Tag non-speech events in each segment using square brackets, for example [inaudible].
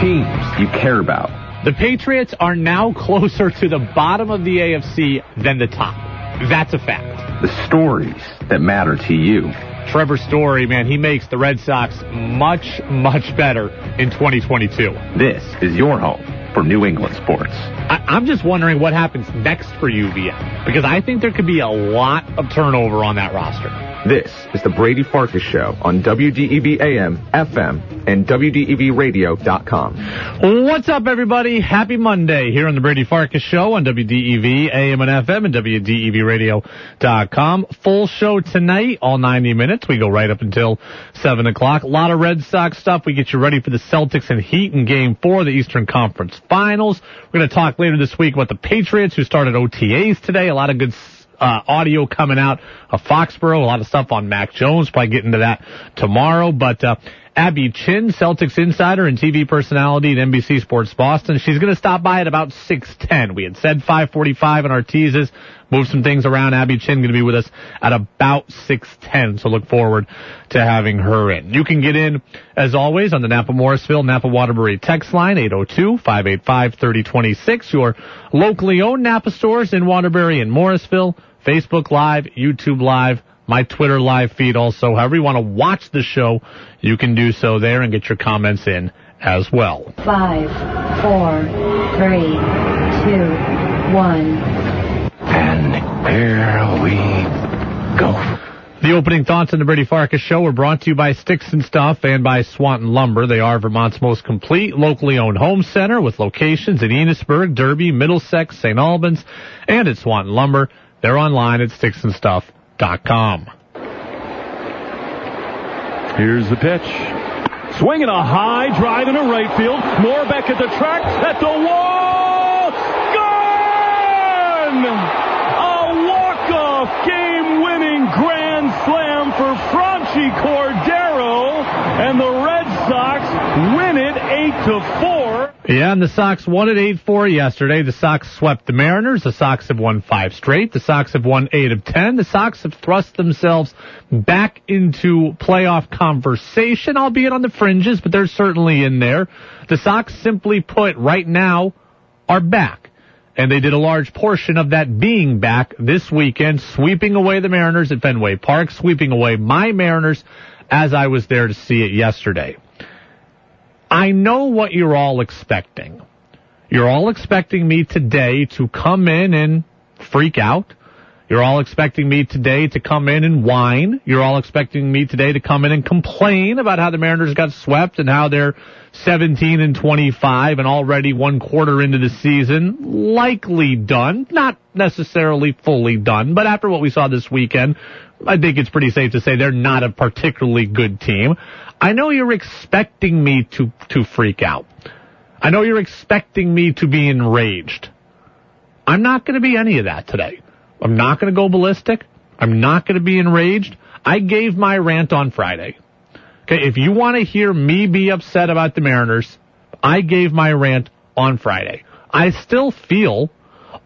teams you care about. The Patriots are now closer to the bottom of the AFC than the top. That's a fact. The stories that matter to you. Trevor Story, man, he makes the Red Sox much, much better in 2022. This is your home for New England sports. I, am just wondering what happens next for UVM because I think there could be a lot of turnover on that roster. This is the Brady Farkas Show on WDEV AM, FM, and WDEVradio.com. What's up, everybody? Happy Monday here on the Brady Farkas Show on WDEV AM and FM and WDEVradio.com. Full show tonight, all 90 minutes. We go right up until 7 o'clock. A lot of Red Sox stuff. We get you ready for the Celtics and Heat in Game 4 of the Eastern Conference Finals. We're going to talk later this week about the Patriots who started OTAs today. A lot of good uh, audio coming out of Foxborough. A lot of stuff on Mac Jones. Probably get into that tomorrow. But uh, Abby Chin, Celtics insider and TV personality at NBC Sports Boston. She's going to stop by at about 6:10. We had said 5:45 in our teases. Move some things around. Abby Chin going to be with us at about 6:10. So look forward to having her in. You can get in as always on the Napa Morrisville Napa Waterbury text line 802-585-3026. Your locally owned Napa stores in Waterbury and Morrisville. Facebook Live, YouTube Live, my Twitter live feed also. However you want to watch the show, you can do so there and get your comments in as well. Five, four, three, two, one. And here we go. The opening thoughts on the Brady Farkas show were brought to you by Sticks and Stuff and by Swanton Lumber. They are Vermont's most complete locally owned home center with locations in Enosburg, Derby, Middlesex, St. Albans, and at Swanton Lumber. They're online at sticksandstuff.com. Here's the pitch. Swinging a high drive into right field. Morebeck at the track, at the wall. Gone! A walk-off game-winning grand slam for Franchy Cordero, and the Red Sox win it 8 to 4. Yeah, and the Sox won at 8-4 yesterday. The Sox swept the Mariners. The Sox have won five straight. The Sox have won eight of ten. The Sox have thrust themselves back into playoff conversation, albeit on the fringes, but they're certainly in there. The Sox simply put right now are back. And they did a large portion of that being back this weekend, sweeping away the Mariners at Fenway Park, sweeping away my Mariners as I was there to see it yesterday. I know what you're all expecting. You're all expecting me today to come in and freak out. You're all expecting me today to come in and whine. You're all expecting me today to come in and complain about how the Mariners got swept and how they're 17 and 25 and already one quarter into the season, likely done. Not necessarily fully done, but after what we saw this weekend, I think it's pretty safe to say they're not a particularly good team. I know you're expecting me to, to freak out. I know you're expecting me to be enraged. I'm not going to be any of that today. I'm not going to go ballistic. I'm not going to be enraged. I gave my rant on Friday. Okay, if you want to hear me be upset about the Mariners, I gave my rant on Friday. I still feel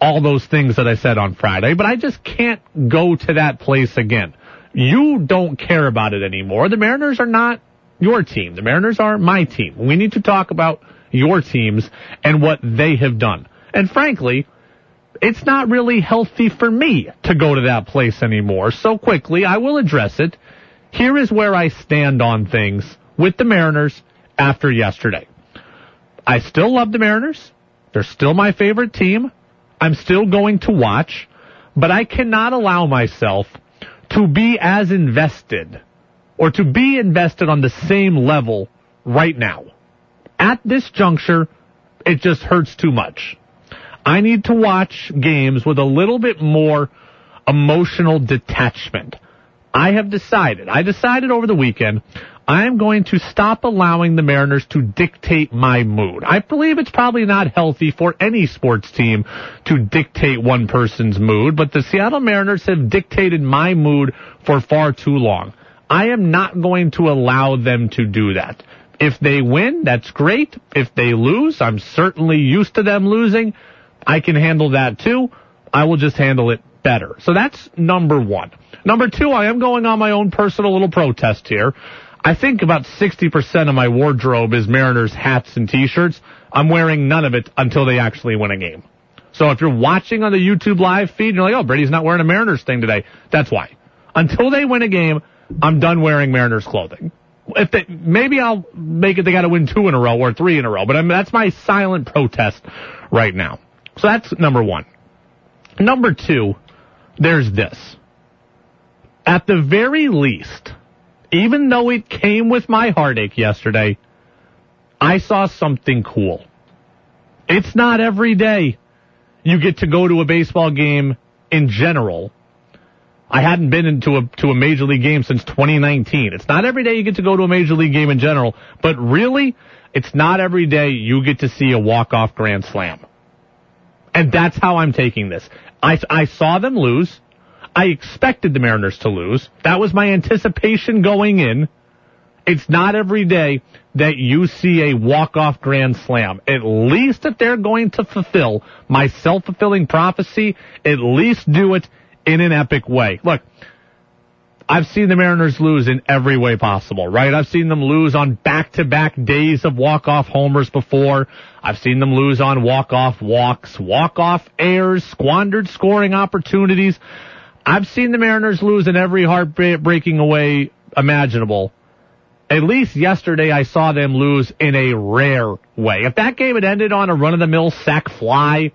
all those things that I said on Friday, but I just can't go to that place again. You don't care about it anymore. The Mariners are not your team. The Mariners are my team. We need to talk about your teams and what they have done. And frankly, it's not really healthy for me to go to that place anymore. So quickly, I will address it. Here is where I stand on things with the Mariners after yesterday. I still love the Mariners. They're still my favorite team. I'm still going to watch, but I cannot allow myself to be as invested or to be invested on the same level right now. At this juncture, it just hurts too much. I need to watch games with a little bit more emotional detachment. I have decided, I decided over the weekend, I am going to stop allowing the Mariners to dictate my mood. I believe it's probably not healthy for any sports team to dictate one person's mood, but the Seattle Mariners have dictated my mood for far too long. I am not going to allow them to do that. If they win, that's great. If they lose, I'm certainly used to them losing. I can handle that too. I will just handle it better. So that's number one. Number two, I am going on my own personal little protest here. I think about 60% of my wardrobe is Mariners hats and t-shirts. I'm wearing none of it until they actually win a game. So if you're watching on the YouTube live feed and you're like, oh, Brady's not wearing a Mariners thing today, that's why. Until they win a game, I'm done wearing Mariners clothing. If they, maybe I'll make it they got to win two in a row or three in a row, but I that's my silent protest right now. So that's number one. Number two, there's this. At the very least, even though it came with my heartache yesterday, I saw something cool. It's not every day you get to go to a baseball game in general. I hadn't been into a to a major league game since 2019. It's not every day you get to go to a major league game in general, but really, it's not every day you get to see a walk-off grand slam. And that's how I'm taking this. I, I saw them lose. I expected the Mariners to lose. That was my anticipation going in. It's not every day that you see a walk-off grand slam. At least if they're going to fulfill my self-fulfilling prophecy, at least do it in an epic way. Look, I've seen the Mariners lose in every way possible, right? I've seen them lose on back-to-back days of walk-off homers before. I've seen them lose on walk-off walks, walk-off errors, squandered scoring opportunities. I've seen the Mariners lose in every heartbreaking way imaginable. At least yesterday I saw them lose in a rare way. If that game had ended on a run-of-the-mill sac fly,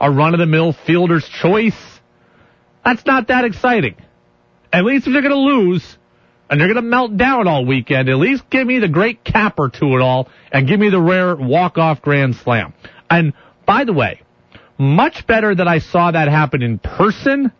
a run-of-the-mill fielder's choice, that's not that exciting. At least if they're going to lose and they're going to melt down all weekend, at least give me the great capper to it all and give me the rare walk-off grand slam. And by the way, much better that I saw that happen in person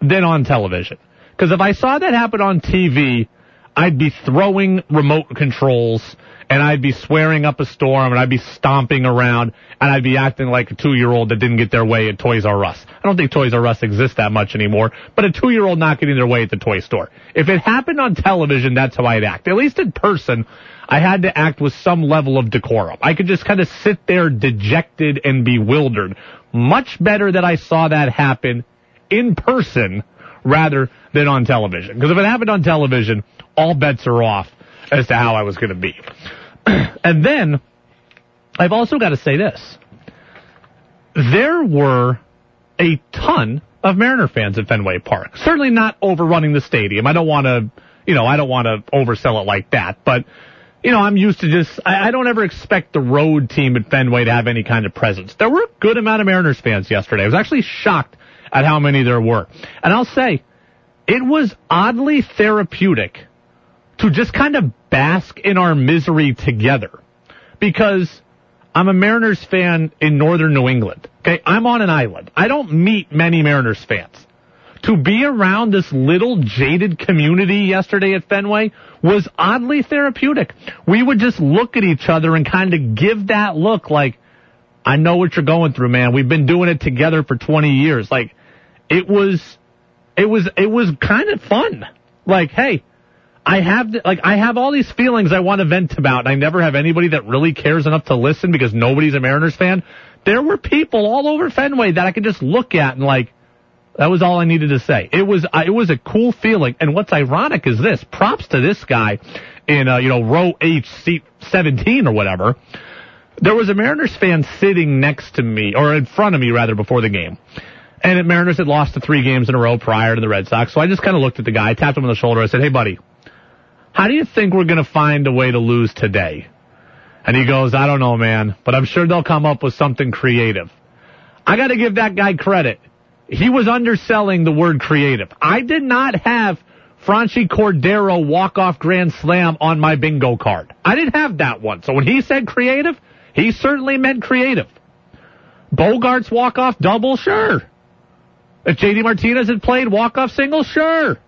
than on television. Because if I saw that happen on TV, I'd be throwing remote controls and I'd be swearing up a storm and I'd be stomping around and I'd be acting like a two year old that didn't get their way at Toys R Us. I don't think Toys R Us exists that much anymore, but a two year old not getting their way at the toy store. If it happened on television, that's how I'd act. At least in person, I had to act with some level of decorum. I could just kind of sit there dejected and bewildered. Much better that I saw that happen in person rather than on television. Because if it happened on television, all bets are off as to how I was going to be. [clears throat] and then I've also got to say this. There were a ton of Mariner fans at Fenway Park. Certainly not overrunning the stadium. I don't want to, you know, I don't want to oversell it like that, but you know, I'm used to just, I, I, don't ever expect the road team at Fenway to have any kind of presence. There were a good amount of Mariners fans yesterday. I was actually shocked at how many there were. And I'll say, it was oddly therapeutic to just kind of bask in our misery together. Because I'm a Mariners fan in northern New England. Okay, I'm on an island. I don't meet many Mariners fans. To be around this little jaded community yesterday at Fenway was oddly therapeutic. We would just look at each other and kind of give that look like, I know what you're going through, man. We've been doing it together for 20 years. Like, it was, it was, it was kind of fun. Like, hey, I have like I have all these feelings I want to vent about. And I never have anybody that really cares enough to listen because nobody's a Mariners fan. There were people all over Fenway that I could just look at and like that was all I needed to say. It was it was a cool feeling. And what's ironic is this: props to this guy in uh, you know row H seat 17 or whatever. There was a Mariners fan sitting next to me or in front of me rather before the game. And Mariners had lost the three games in a row prior to the Red Sox. So I just kind of looked at the guy, tapped him on the shoulder. I said, Hey buddy, how do you think we're going to find a way to lose today? And he goes, I don't know, man, but I'm sure they'll come up with something creative. I got to give that guy credit. He was underselling the word creative. I did not have Franchy Cordero walk-off grand slam on my bingo card. I didn't have that one. So when he said creative, he certainly meant creative. Bogaerts walk-off double, sure. Uh, if JD Martinez had played walk-off single, sure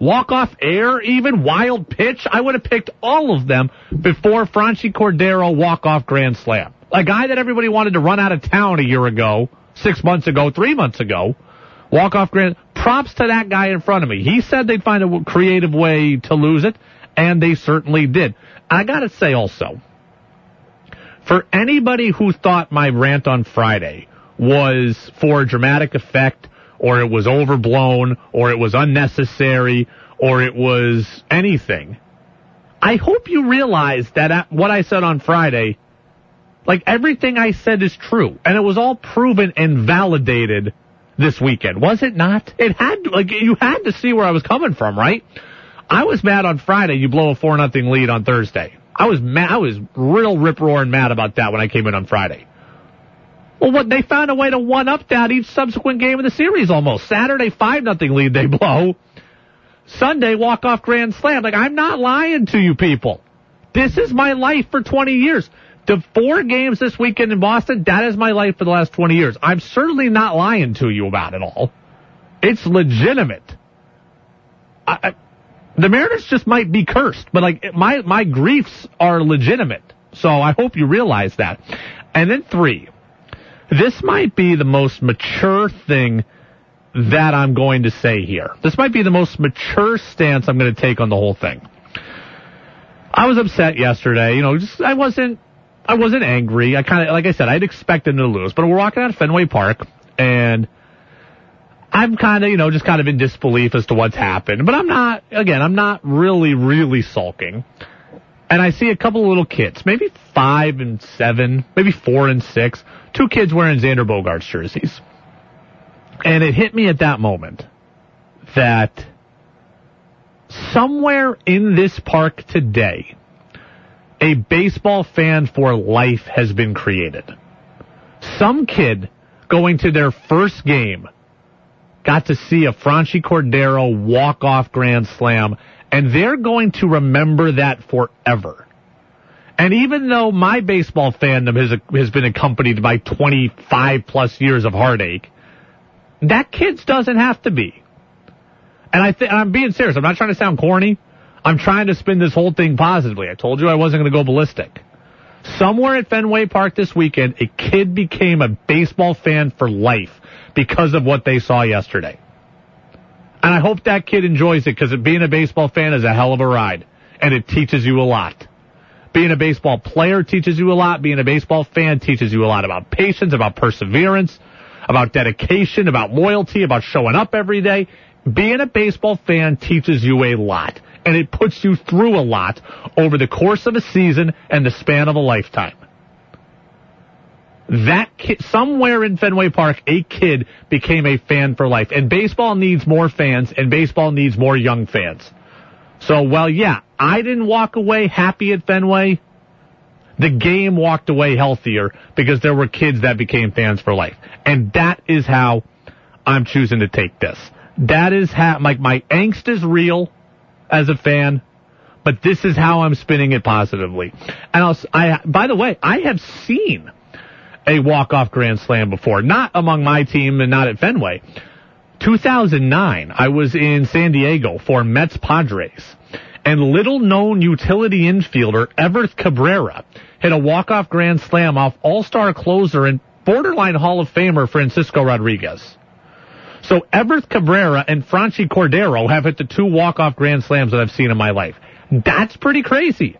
walk-off air, even wild pitch. I would have picked all of them before Franchy Cordero walk-off grand slam. A guy that everybody wanted to run out of town a year ago, six months ago, three months ago. Walk-off grand. Props to that guy in front of me. He said they'd find a creative way to lose it, and they certainly did. I gotta say also, for anybody who thought my rant on Friday was for dramatic effect or it was overblown, or it was unnecessary, or it was anything. I hope you realize that at what I said on Friday, like everything I said is true, and it was all proven and validated this weekend, was it not? It had like you had to see where I was coming from, right? I was mad on Friday. You blow a four nothing lead on Thursday. I was mad. I was real rip roaring mad about that when I came in on Friday. Well, what they found a way to one up that each subsequent game of the series almost. Saturday five nothing lead they blow. Sunday walk off grand slam. Like I'm not lying to you people. This is my life for 20 years. The four games this weekend in Boston, that is my life for the last 20 years. I'm certainly not lying to you about it all. It's legitimate. I, I, the Mariners just might be cursed, but like my my griefs are legitimate. So I hope you realize that. And then three, this might be the most mature thing that I'm going to say here. This might be the most mature stance I'm going to take on the whole thing. I was upset yesterday. You know, just I wasn't I wasn't angry. I kind of like I said I'd expected to lose, but we're walking out of Fenway Park and I'm kind of, you know, just kind of in disbelief as to what's happened. But I'm not, again, I'm not really, really sulking. And I see a couple of little kids, maybe five and seven, maybe four and six, two kids wearing Xander Bogaerts jerseys. And it hit me at that moment that somewhere in this park today, a baseball fan for life has been created. Some kid going to their first game got to see a Franchy Cordero walk-off grand slam, and they're going to remember that forever. And even though my baseball fandom has, has been accompanied by 25 plus years of heartache, that kid's doesn't have to be. And I think, I'm being serious. I'm not trying to sound corny. I'm trying to spin this whole thing positively. I told you I wasn't going to go ballistic. Somewhere at Fenway Park this weekend, a kid became a baseball fan for life because of what they saw yesterday. And I hope that kid enjoys it because being a baseball fan is a hell of a ride and it teaches you a lot. Being a baseball player teaches you a lot. Being a baseball fan teaches you a lot about patience, about perseverance, about dedication, about loyalty, about showing up every day. Being a baseball fan teaches you a lot and it puts you through a lot over the course of a season and the span of a lifetime. That kid, somewhere in Fenway Park, a kid became a fan for life. And baseball needs more fans, and baseball needs more young fans. So, well, yeah, I didn't walk away happy at Fenway. The game walked away healthier because there were kids that became fans for life. And that is how I'm choosing to take this. That is how, like, my angst is real as a fan, but this is how I'm spinning it positively. And I'll, I, by the way, I have seen a walk-off grand slam before. Not among my team and not at Fenway. 2009, I was in San Diego for Mets Padres. And little known utility infielder Everth Cabrera hit a walk-off grand slam off all-star closer and borderline Hall of Famer Francisco Rodriguez. So Everth Cabrera and Franchy Cordero have hit the two walk-off grand slams that I've seen in my life. That's pretty crazy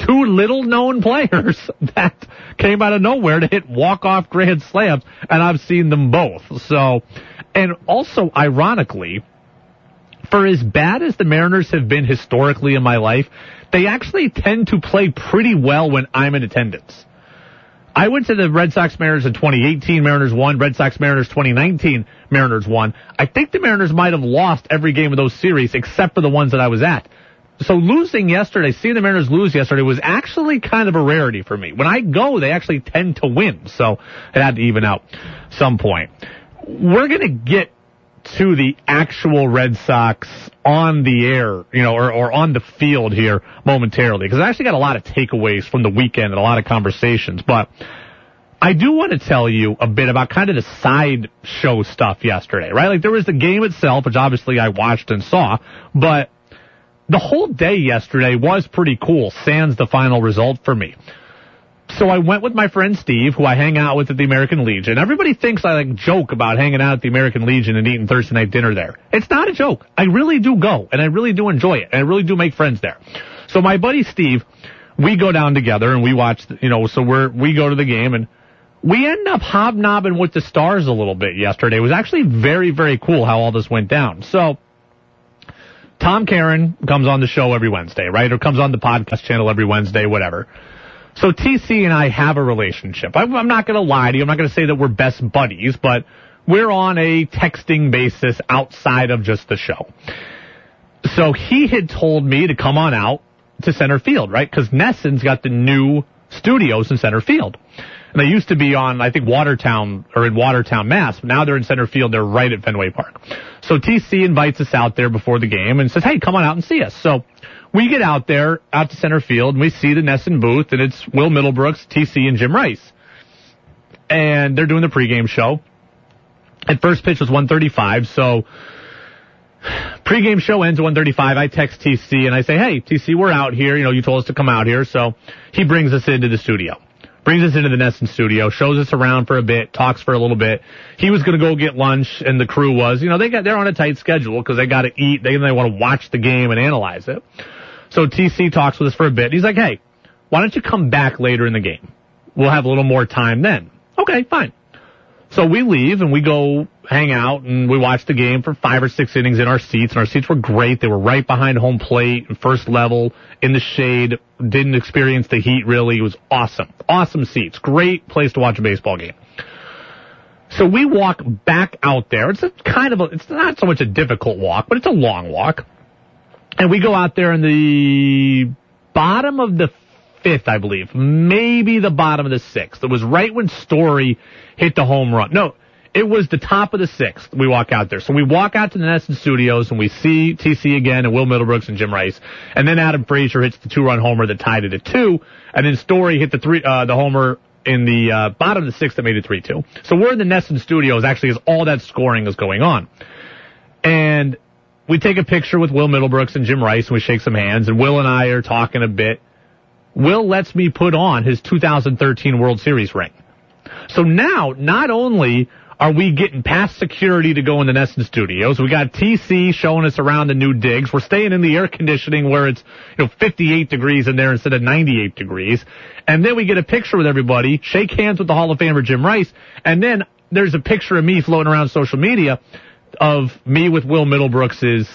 two little known players [laughs] that came out of nowhere to hit walk off grand slams, and I've seen them both. So, and also ironically, for as bad as the Mariners have been historically in my life, they actually tend to play pretty well when I'm in attendance. I went to the Red Sox Mariners in 2018, Mariners won. Red Sox Mariners 2019, Mariners won. I think the Mariners might have lost every game of those series except for the ones that I was at. So losing yesterday, seeing the Mariners lose yesterday was actually kind of a rarity for me. When I go, they actually tend to win. So it had to even out some point. We're to get to the actual Red Sox on the air, you know, or, or on the field here momentarily, because I actually got a lot of takeaways from the weekend and a lot of conversations, but I do want to tell you a bit about kind of the side show stuff yesterday, right? Like there was the game itself, which obviously I watched and saw, but the whole day yesterday was pretty cool, sans the final result for me. So I went with my friend Steve, who I hang out with at the American Legion. Everybody thinks I like joke about hanging out at the American Legion and eating Thursday night dinner there. It's not a joke. I really do go, and I really do enjoy it, and I really do make friends there. So my buddy Steve, we go down together and we watch, you know, so we're, we go to the game and we end up hobnobbing with the stars a little bit yesterday. It was actually very, very cool how all this went down. So, Tom Caron comes on the show every Wednesday, right? Or comes on the podcast channel every Wednesday, whatever. So TC and I have a relationship. I'm, I'm not going to lie to you. I'm not going to say that we're best buddies, but we're on a texting basis outside of just the show. So he had told me to come on out to center field, right? Because NESN's got the new studios in center field. And they used to be on, I think, Watertown or in Watertown, Mass. But now they're in center field. They're right at Fenway Park. So TC invites us out there before the game and says, "Hey, come on out and see us." So we get out there, out to center field, and we see the NESN booth, and it's Will Middlebrooks, TC, and Jim Rice. And they're doing the pregame show. At first pitch was 135, so pregame show ends at 135. I text TC and I say, hey, TC, we're out here. You know, you told us to come out here. So he brings us into the studio. Brings us into the NESN studio, shows us around for a bit, talks for a little bit. He was going to go get lunch, and the crew was, you know, they got they're on a tight schedule because they got to eat. They they want to watch the game and analyze it. So TC talks with us for a bit. He's like, hey, why don't you come back later in the game? We'll have a little more time then. Okay, fine. So we leave and we go hang out and we watch the game for five or six innings in our seats and our seats were great. They were right behind home plate, first level, in the shade, didn't experience the heat really. It was awesome. Awesome seats. Great place to watch a baseball game. So we walk back out there. It's a kind of a, it's not so much a difficult walk, but it's a long walk. And we go out there in the bottom of the fifth, I believe. Maybe the bottom of the sixth. It was right when Story hit the home run. No, it was the top of the sixth. We walk out there. So we walk out to the NESN studios and we see TC again and Will Middlebrooks and Jim Rice. And then Adam Frazier hits the two run homer that tied it at two. And then Story hit the three, uh, the homer in the, uh, bottom of the sixth that made it 3-2. So we're in the NESN studios actually as all that scoring is going on. And we take a picture with Will Middlebrooks and Jim Rice and we shake some hands and Will and I are talking a bit. Will lets me put on his 2013 World Series ring. So now, not only are we getting past security to go in the NESN studios? We got TC showing us around the new digs. We're staying in the air conditioning where it's, you know, 58 degrees in there instead of 98 degrees. And then we get a picture with everybody, shake hands with the Hall of Famer Jim Rice, and then there's a picture of me floating around social media of me with Will Middlebrooks's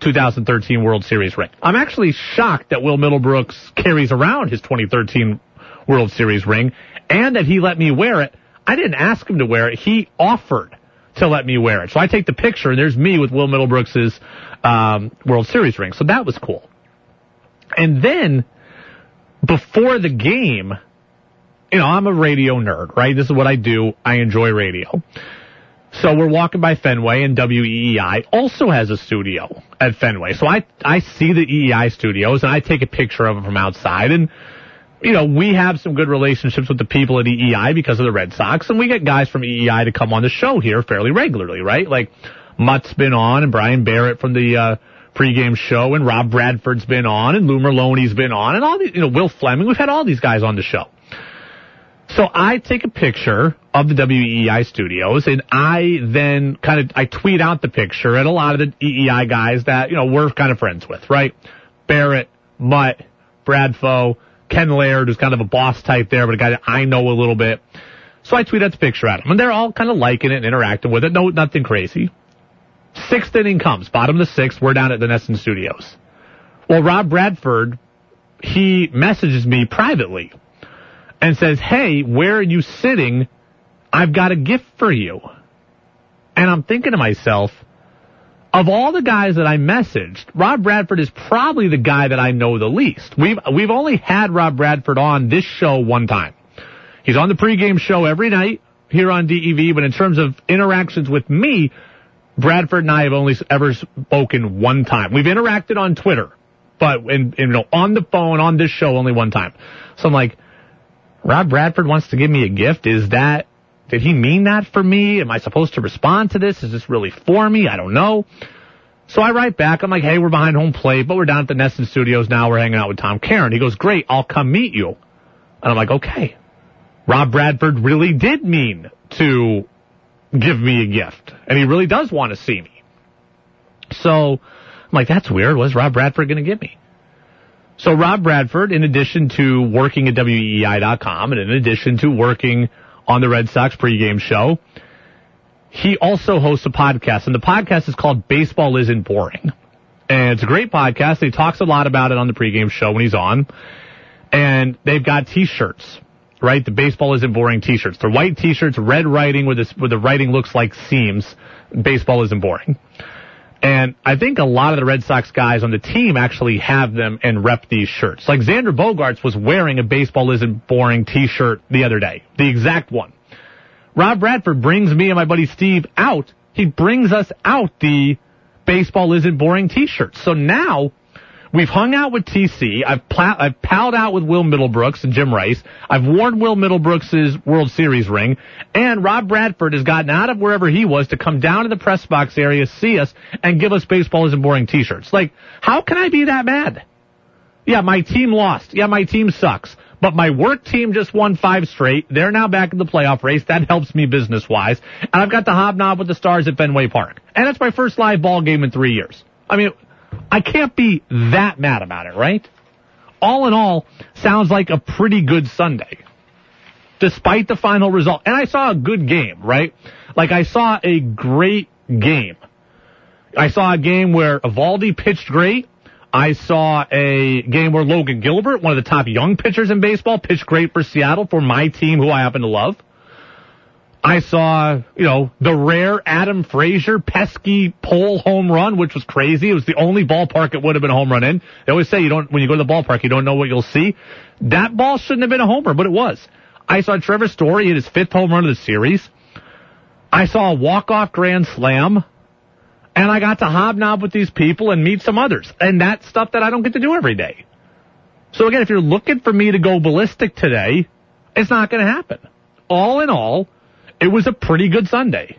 2013 World Series ring. I'm actually shocked that Will Middlebrooks carries around his 2013 World Series ring and that he let me wear it. I didn't ask him to wear it. He offered to let me wear it. So I take the picture and there's me with Will Middlebrooks's um, World Series ring. So that was cool. And then before the game, you know, I'm a radio nerd, right? This is what I do. I enjoy radio. So we're walking by Fenway and WEEI also has a studio at Fenway. So I, I see the EEI studios and I take a picture of them from outside and, you know, we have some good relationships with the people at EEI because of the Red Sox and we get guys from EEI to come on the show here fairly regularly, right? Like Mutt's been on and Brian Barrett from the, uh, pregame show and Rob Bradford's been on and Lou Merloni's been on and all these, you know, Will Flemming. We've had all these guys on the show. So I take a picture of the WEEI studios and I then kind of, I tweet out the picture at a lot of the EEI guys that, you know, we're kind of friends with, right? Barrett, Mutt, Bradfo, Ken Laird, who's kind of a boss type there, but a guy that I know a little bit. So I tweet out the picture at them and they're all kind of liking it and interacting with it. No, nothing crazy. Sixth inning comes, bottom of the sixth, we're down at the NESN studios. Well, Rob Bradford, he messages me privately and says, Hey, where are you sitting? I've got a gift for you. And I'm thinking to myself, of all the guys that I messaged, Rob Bradford is probably the guy that I know the least. We've, we've only had Rob Bradford on this show one time. He's on the pregame show every night here on DEV, but in terms of interactions with me, Bradford and I have only ever spoken one time. We've interacted on Twitter, but in, in, you know, on the phone, on this show, only one time. So I'm like, Rob Bradford wants to give me a gift. Is that, did he mean that for me? Am I supposed to respond to this? Is this really for me? I don't know. So I write back. I'm like, hey, we're behind home plate, but we're down at the NESN studios now. We're hanging out with Tom Caron. He goes, great. I'll come meet you. And I'm like, okay. Rob Bradford really did mean to give me a gift. And he really does want to see me. So I'm like, that's weird. What's Rob Bradford going to give me? So Rob Bradford, in addition to working at WEEI.com and in addition to working on the Red Sox pregame show, he also hosts a podcast and the podcast is called Baseball Isn't Boring. And it's a great podcast. He talks a lot about it on the pregame show when he's on. And they've got t-shirts, right? The baseball isn't boring t-shirts. They're white t-shirts, red writing where this, where the writing looks like seams. Baseball isn't boring. And I think a lot of the Red Sox guys on the team actually have them and rep these shirts. Like Xander Bogaerts was wearing a baseball isn't boring t-shirt the other day. The exact one. Rob Bradford brings me and my buddy Steve out. He brings us out the baseball isn't boring t-shirts. So now we've hung out with TC. I've, pl- I've palled out with Will Middlebrooks and Jim Rice. I've worn Will Middlebrooks' World Series ring. And Rob Bradford has gotten out of wherever he was to come down to the press box area, see us, and give us baseball isn't boring t-shirts. Like, how can I be that mad? Yeah, my team lost. Yeah, my team sucks. But my work team just won five straight. They're now back in the playoff race. That helps me business wise. And I've got the hobnob with the stars at Fenway Park. And that's my first live ball game in three years. I mean, I can't be that mad about it, right? All in all, sounds like a pretty good Sunday. Despite the final result. And I saw a good game, right? Like I saw a great game. I saw a game where Eovaldi pitched great. I saw a game where Logan Gilbert, one of the top young pitchers in baseball, pitched great for Seattle for my team, who I happen to love. I saw, you know, the rare Adam Frazier pesky pole home run, which was crazy. It was the only ballpark it would have been a home run in. They always say you don't, when you go to the ballpark, you don't know what you'll see. That ball shouldn't have been a homer, but it was. I saw Trevor Story hit his fifth home run of the series. I saw a walk-off grand slam and I got to hobnob with these people and meet some others. And that's stuff that I don't get to do every day. So again, if you're looking for me to go ballistic today, it's not going to happen. All in all, it was a pretty good Sunday.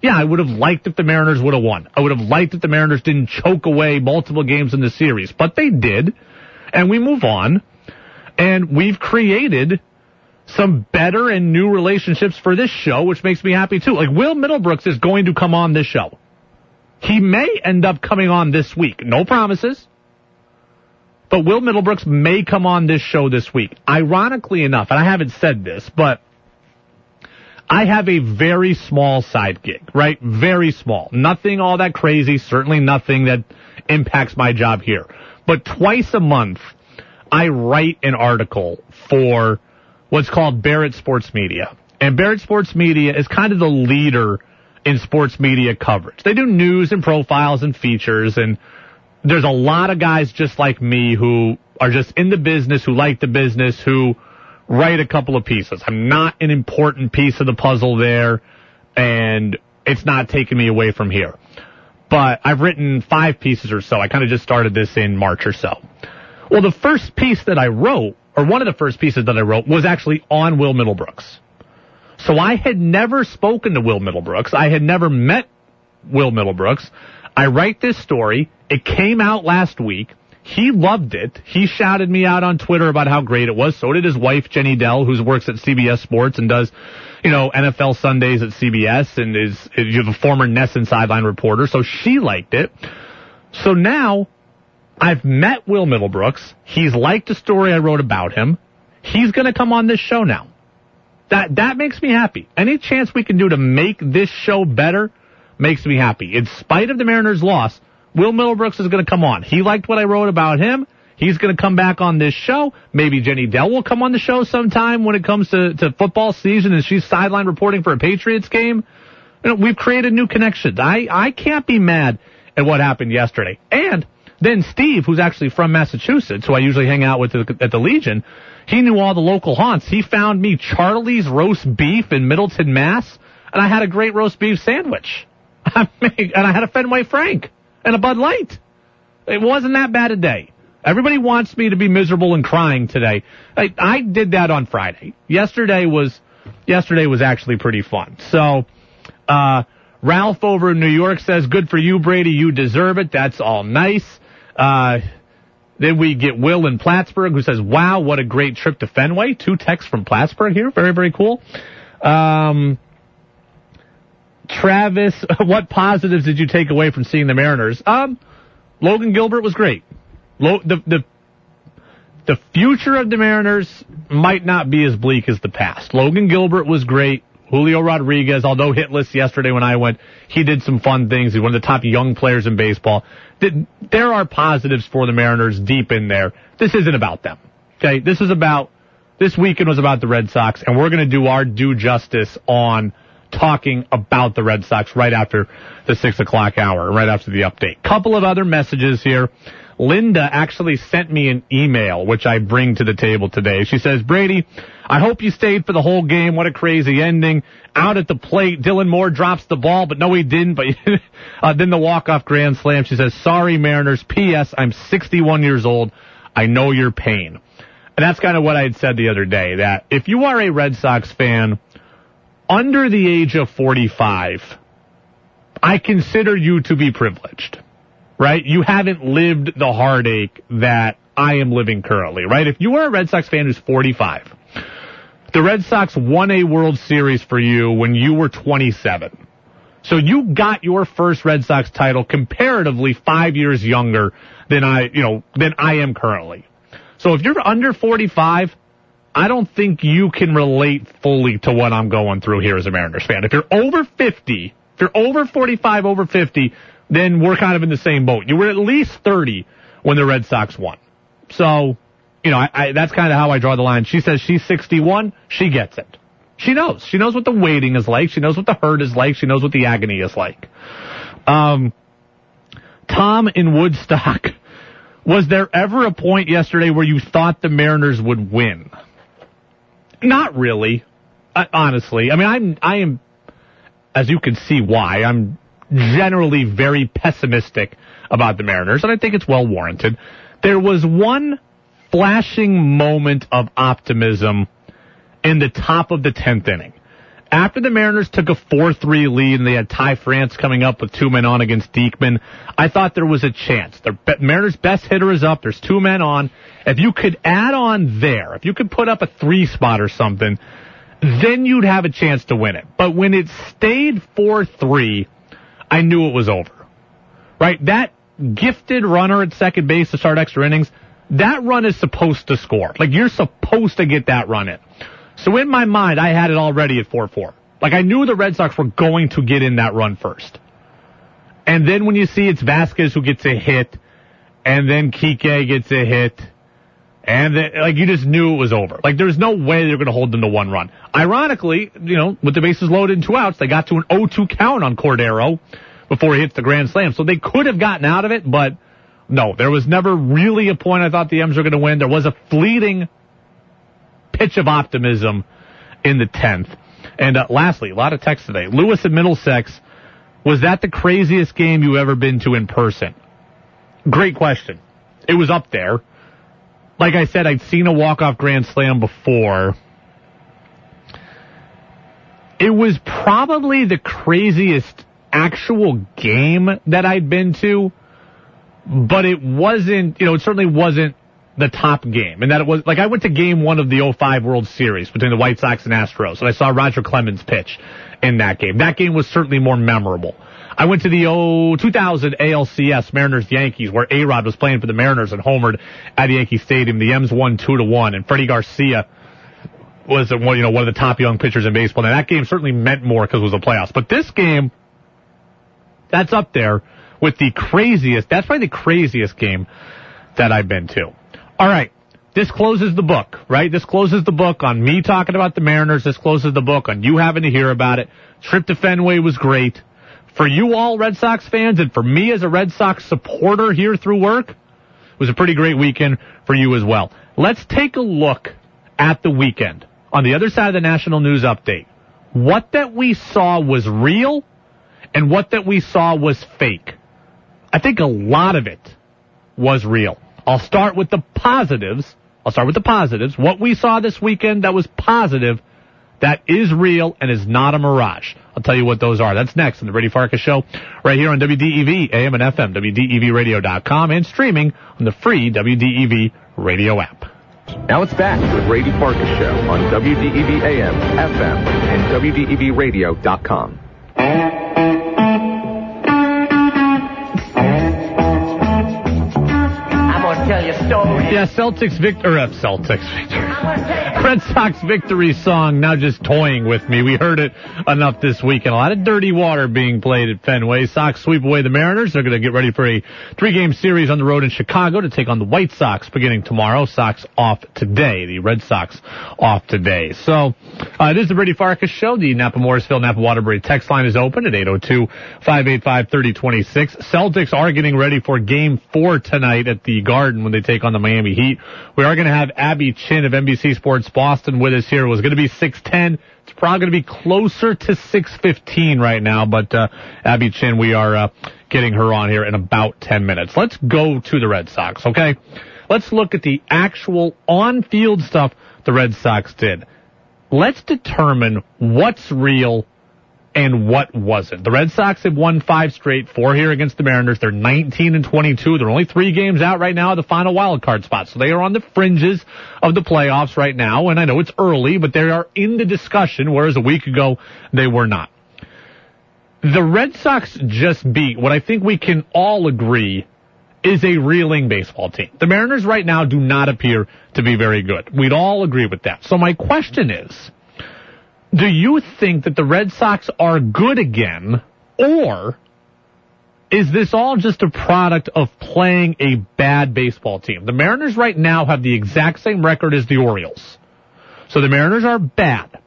Yeah, I would have liked if the Mariners would have won. I would have liked if the Mariners didn't choke away multiple games in the series, but they did. And we move on. And we've created some better and new relationships for this show, which makes me happy too. Like Will Middlebrooks is going to come on this show. He may end up coming on this week. No promises. But Will Middlebrooks may come on this show this week. Ironically enough, and I haven't said this, but I have a very small side gig, right? Very small. Nothing all that crazy. Certainly nothing that impacts my job here. But twice a month, I write an article for what's called Barrett Sports Media. And Barrett Sports Media is kind of the leader in sports media coverage. They do news and profiles and features and there's a lot of guys just like me who are just in the business, who like the business, who write a couple of pieces. I'm not an important piece of the puzzle there and it's not taking me away from here. But I've written five pieces or so. I kind of just started this in March or so. Well, the first piece that I wrote, or one of the first pieces that I wrote, was actually on Will Middlebrooks. So I had never spoken to Will Middlebrooks. I had never met Will Middlebrooks. I write this story. It came out last week. He loved it. He shouted me out on Twitter about how great it was. So did his wife, Jenny Dell, who works at CBS Sports and does, you know, NFL Sundays at CBS and is, is a former NESN sideline reporter. So she liked it. So now I've met Will Middlebrooks. He's liked the story I wrote about him. He's going to come on this show now. That that makes me happy. Any chance we can do to make this show better makes me happy. In spite of the Mariners' loss, Will Middlebrooks is going to come on. He liked what I wrote about him. He's going to come back on this show. Maybe Jenny Dell will come on the show sometime when it comes to, to football season and she's sideline reporting for a Patriots game. You know, we've created new connections. I, I can't be mad at what happened yesterday. And then Steve, who's actually from Massachusetts, who I usually hang out with at the Legion, he knew all the local haunts. He found me Charlie's roast beef in Middleton, Mass, and I had a great roast beef sandwich. [laughs] and I had a Fenway Frank and a Bud Light. It wasn't that bad a day. Everybody wants me to be miserable and crying today. I, I did that on Friday. Yesterday was yesterday was actually pretty fun. So, uh, Ralph over in New York says, "Good for you, Brady. You deserve it. That's all nice." Uh, then we get Will in Plattsburgh who says, wow, what a great trip to Fenway. Two texts from Plattsburgh here. Very, very cool. Um, Travis, [laughs] what positives did you take away from seeing the Mariners? Um, Logan Gilbert was great. Lo- the, the, the future of the Mariners might not be as bleak as the past. Logan Gilbert was great. Julio Rodriguez, although hitless yesterday when I went, he did some fun things. He's one of the top young players in baseball. There are positives for the Mariners deep in there. This isn't about them. Okay, this is about this weekend was about the Red Sox, and we're going to do our due justice on talking about the Red Sox right after the six o'clock hour, right after the update. Couple of other messages here. Linda actually sent me an email, which I bring to the table today. She says, Brady, I hope you stayed for the whole game. What a crazy ending. Out at the plate, Dylan Moore drops the ball, but no, he didn't. But [laughs] uh, then the walk-off grand slam. She says, sorry, Mariners. P.S. I'm 61 years old. I know your pain. And that's kind of what I had said the other day, that if you are a Red Sox fan under the age of 45, I consider you to be privileged, right? You haven't lived the heartache that I am living currently, right? If you are a Red Sox fan who's 45, the Red Sox won a World Series for you when you were 27. So you got your first Red Sox title comparatively five years younger than I, you know, than I am currently. So if you're under 45, I don't think you can relate fully to what I'm going through here as a Mariners fan. If you're over 50, if you're over 45, over 50, then we're kind of in the same boat. You were at least 30 when the Red Sox won. So, you know, I, I, that's kind of how I draw the line. She says she's 61. She gets it. She knows. She knows what the waiting is like. She knows what the hurt is like. She knows what the agony is like. Um, Tom in Woodstock [laughs] was there ever a point yesterday where you thought the Mariners would win? Not really, uh, honestly. I mean, I'm, I am, as you can see why, I'm generally very pessimistic about the Mariners, and I think it's well warranted. There was one flashing moment of optimism in the top of the 10th inning after the Mariners took a 4-3 lead and they had Ty France coming up with two men on against Diekman, I thought there was a chance. The Mariners' best hitter is up. There's two men on. If you could add on there, if you could put up a three spot or something, then you'd have a chance to win it. But when it stayed 4-3, I knew it was over. Right? That gifted runner at second base to start extra innings, that run is supposed to score. Like you're supposed to get that run in. So in my mind, I had it already at 4-4. Like I knew the Red Sox were going to get in that run first. And then when you see it's Vazquez who gets a hit, and then Kike gets a hit, and then, like you just knew it was over. Like there's no way they're going to hold them to one run. Ironically, you know, with the bases loaded and two outs, they got to an 0-2 count on Cordero before he hits the grand slam. So they could have gotten out of it, but no, there was never really a point I thought the M's were going to win. There was a fleeting pitch of optimism in the 10th. And uh, lastly, a lot of text today. Lewis and Middlesex, was that the craziest game you ever been to in person? Great question. It was up there. Like I said, I'd seen a walk-off grand slam before. It was probably the craziest actual game that I'd been to, but it wasn't, you know, it certainly wasn't the top game. And that it was, like, I went to game one of the 05 World Series between the White Sox and Astros, and I saw Roger Clemens pitch in that game. That game was certainly more memorable. I went to the 2000 ALCS Mariners Yankees where A-Rod was playing for the Mariners and homered at Yankee Stadium. The M's won 2 to 1 and Freddie Garcia was uh, one, you know, one of the top young pitchers in baseball. And that game certainly meant more because it was the playoffs. But this game, that's up there with the craziest, that's probably the craziest game that I've been to. All right. This closes the book, right? This closes the book on me talking about the Mariners. This closes the book on you having to hear about it. Trip to Fenway was great. For you all Red Sox fans and for me as a Red Sox supporter here through work, it was a pretty great weekend for you as well. Let's take a look at the weekend. On the other side of the national news update, what that we saw was real and what that we saw was fake. I think a lot of it was real. I'll start with the positives. I'll start with the positives. What we saw this weekend that was positive, that is real and is not a mirage. I'll tell you what those are. That's next on the Brady Farkas Show, right here on WDEV, AM and FM, WDEVradio.com, and streaming on the free WDEV radio app. Now it's back to the Brady Farkas Show on WDEV AM, FM, and WDEVradio.com. story Yeah, Celtics victory. Uh, Celtics victory. Red Sox victory song now just toying with me. We heard it enough this week, and a lot of dirty water being played at Fenway. Sox sweep away the Mariners. They're going to get ready for a three-game series on the road in Chicago to take on the White Sox beginning tomorrow. Sox off today. The Red Sox off today. So uh, it is the Brady Farkas show. The Napa Morrisville Napa Waterbury text line is open at 802-585-3026. Celtics are getting ready for Game Four tonight at the Garden when they take on the Miami Heat. We are going to have Abby Chin of NBC Sports Boston with us here. It was going to be 610. It's probably going to be closer to 615 right now, but uh, Abby Chin, we are uh, getting her on here in about 10 minutes. Let's go to the Red Sox, okay? Let's look at the actual on-field stuff the Red Sox did. Let's determine what's real and what wasn't. The Red Sox have won five straight, four here against the Mariners. They're 19 and 22. They're only three games out right now of the final wild card spot. So they are on the fringes of the playoffs right now. And I know it's early, but they are in the discussion, whereas a week ago they were not. The Red Sox just beat what I think we can all agree is a reeling baseball team. The Mariners right now do not appear to be very good. We'd all agree with that. So my question is, do you think that the Red Sox are good again, or is this all just a product of playing a bad baseball team? The Mariners right now have the exact same record as the Orioles. So the Mariners are bad.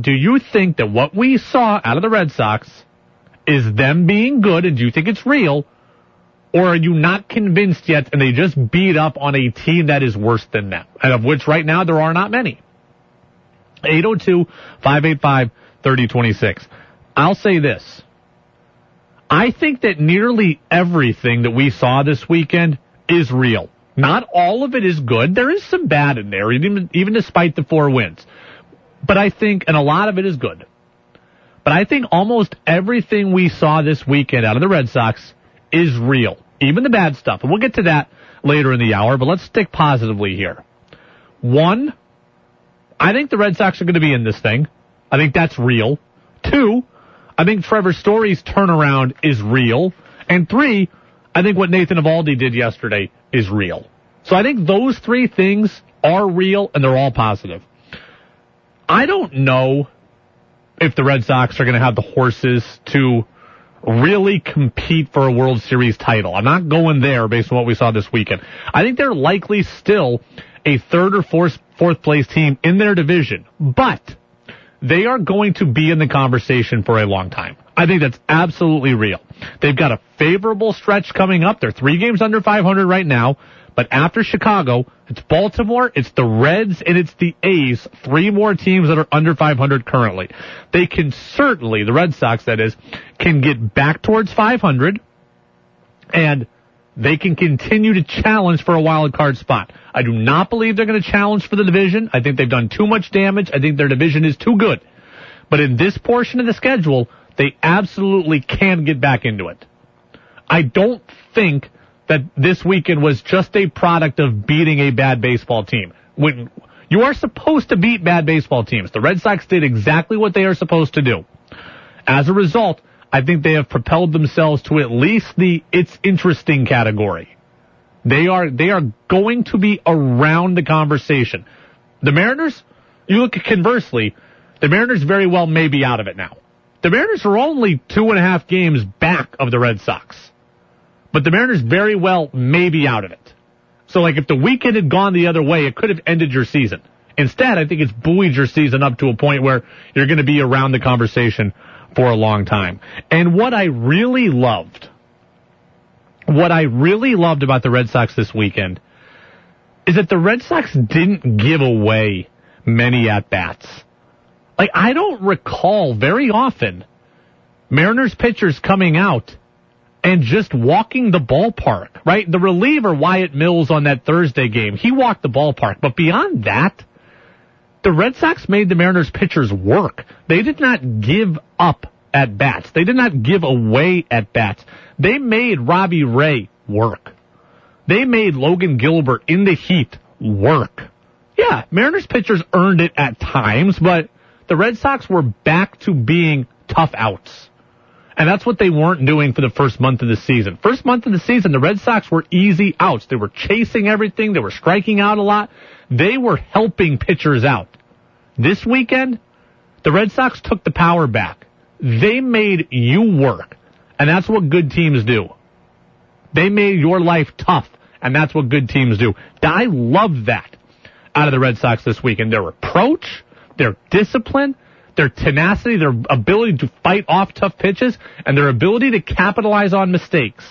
Do you think that what we saw out of the Red Sox is them being good, and do you think it's real? Or are you not convinced yet and they just beat up on a team that is worse than them? And of which right now there are not many. 802-585-3026. I'll say this. I think that nearly everything that we saw this weekend is real. Not all of it is good. There is some bad in there, even, even despite the four wins. But I think, and a lot of it is good. But I think almost everything we saw this weekend out of the Red Sox is real. Even the bad stuff. And we'll get to that later in the hour, but let's stick positively here. One, I think the Red Sox are going to be in this thing. I think that's real. Two, I think Trevor Story's turnaround is real. And three, I think what Nathan Eovaldi did yesterday is real. So I think those three things are real and they're all positive. I don't know if the Red Sox are going to have the horses to really compete for a World Series title. I'm not going there based on what we saw this weekend. I think they're likely still a third or fourth fourth place team in their division, but they are going to be in the conversation for a long time. I think that's absolutely real. They've got a favorable stretch coming up. They're three games under 500 right now. But after Chicago, it's Baltimore, it's the Reds, and it's the A's. Three more teams that are under 500 currently. They can certainly, the Red Sox that is, can get back towards 500 and they can continue to challenge for a wild card spot. I do not believe they're going to challenge for the division. I think they've done too much damage. I think their division is too good. But in this portion of the schedule, they absolutely can get back into it. I don't think that this weekend was just a product of beating a bad baseball team. When you are supposed to beat bad baseball teams. The Red Sox did exactly what they are supposed to do. As a result, I think they have propelled themselves to at least the it's interesting category. They are they are going to be around the conversation. The Mariners, you look conversely, the Mariners very well may be out of it now. The Mariners are only two and a half games back of the Red Sox. But the Mariners very well may be out of it. So like if the weekend had gone the other way, it could have ended your season. Instead, I think it's buoyed your season up to a point where you're going to be around the conversation for a long time. And what I really loved, what I really loved about the Red Sox this weekend is that the Red Sox didn't give away many at bats. Like I don't recall very often Mariners pitchers coming out and just walking the ballpark, right? The reliever Wyatt Mills on that Thursday game, he walked the ballpark, but beyond that, the Red Sox made the Mariners pitchers work. They did not give up at bats. They did not give away at bats. They made Robbie Ray work. They made Logan Gilbert in the heat work. Yeah, Mariners pitchers earned it at times, but the Red Sox were back to being tough outs. And that's what they weren't doing for the first month of the season. First month of the season, the Red Sox were easy outs. They were chasing everything. They were striking out a lot. They were helping pitchers out. This weekend, the Red Sox took the power back. They made you work. And that's what good teams do. They made your life tough. And that's what good teams do. I love that out of the Red Sox this weekend. Their approach, their discipline, their tenacity, their ability to fight off tough pitches, and their ability to capitalize on mistakes.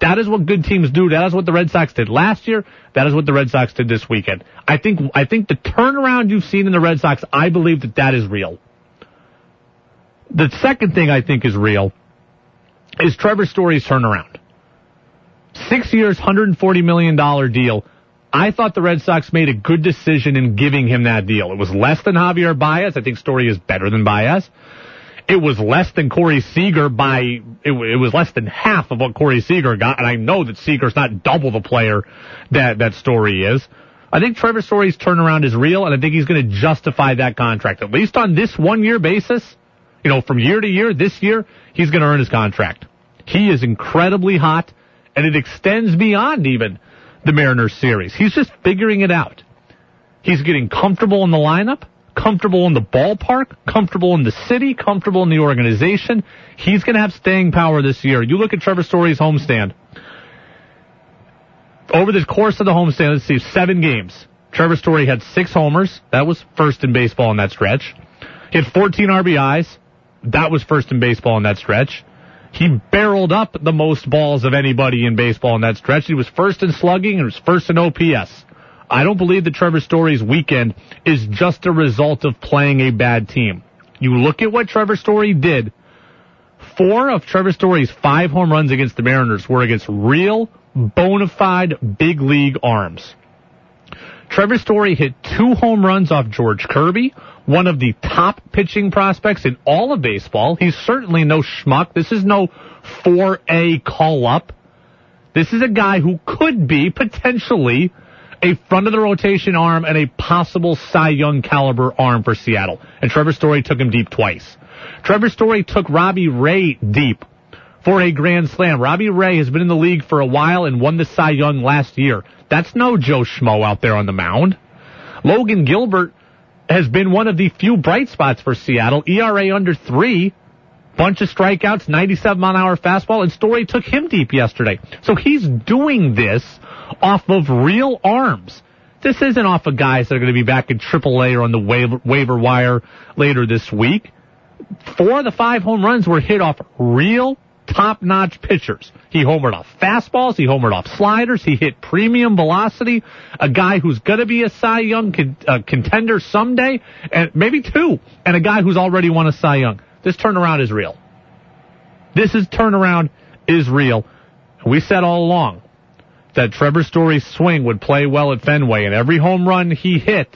That is what good teams do. That is what the Red Sox did last year. That is what the Red Sox did this weekend. I think, I think the turnaround you've seen in the Red Sox, I believe that that is real. The second thing I think is real is Trevor Story's turnaround. Six years, $140 million deal. I thought the Red Sox made a good decision in giving him that deal. It was less than Javier Baez. I think Story is better than Baez. It was less than Corey Seager by, it, it, was less than half of what Corey Seager got, and I know that Seager's not double the player that, that Story is. I think Trevor Story's turnaround is real, and I think he's going to justify that contract. At least on this one year basis, you know, from year to year, this year, he's going to earn his contract. He is incredibly hot, and it extends beyond even the Mariners series. He's just figuring it out. He's getting comfortable in the lineup comfortable in the ballpark, comfortable in the city, comfortable in the organization. He's going to have staying power this year. You look at Trevor Story's homestand. Over the course of the homestand, let's see, seven games. Trevor Story had six homers. That was first in baseball in that stretch. He had 14 RBIs. That was first in baseball in that stretch. He barreled up the most balls of anybody in baseball in that stretch. He was first in slugging and was first in OPS. I don't believe that Trevor Story's weekend is just a result of playing a bad team. You look at what Trevor Story did. Four of Trevor Story's five home runs against the Mariners were against real, bona fide big league arms. Trevor Story hit two home runs off George Kirby, one of the top pitching prospects in all of baseball. He's certainly no schmuck. This is no 4A call up. This is a guy who could be potentially a front of the rotation arm and a possible Cy Young caliber arm for Seattle. And Trevor Story took him deep twice. Trevor Story took Robbie Ray deep for a grand slam. Robbie Ray has been in the league for a while and won the Cy Young last year. That's no Joe Schmo out there on the mound. Logan Gilbert has been one of the few bright spots for Seattle. ERA under three, bunch of strikeouts, 97 mile an hour fastball, and Story took him deep yesterday. So he's doing this off of real arms. This isn't off of guys that are going to be back in AAA or on the waiver, waiver wire later this week. Four of the five home runs were hit off real top-notch pitchers. He homered off fastballs. He homered off sliders. He hit premium velocity. A guy who's going to be a Cy Young con- uh, contender someday, and maybe two. And a guy who's already won a Cy Young. This turnaround is real. This is turnaround is real. We said all along, that Trevor Story's swing would play well at Fenway, and every home run he hit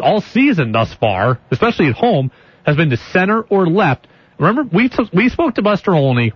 all season thus far, especially at home, has been to center or left. Remember, we t- we spoke to Buster Olney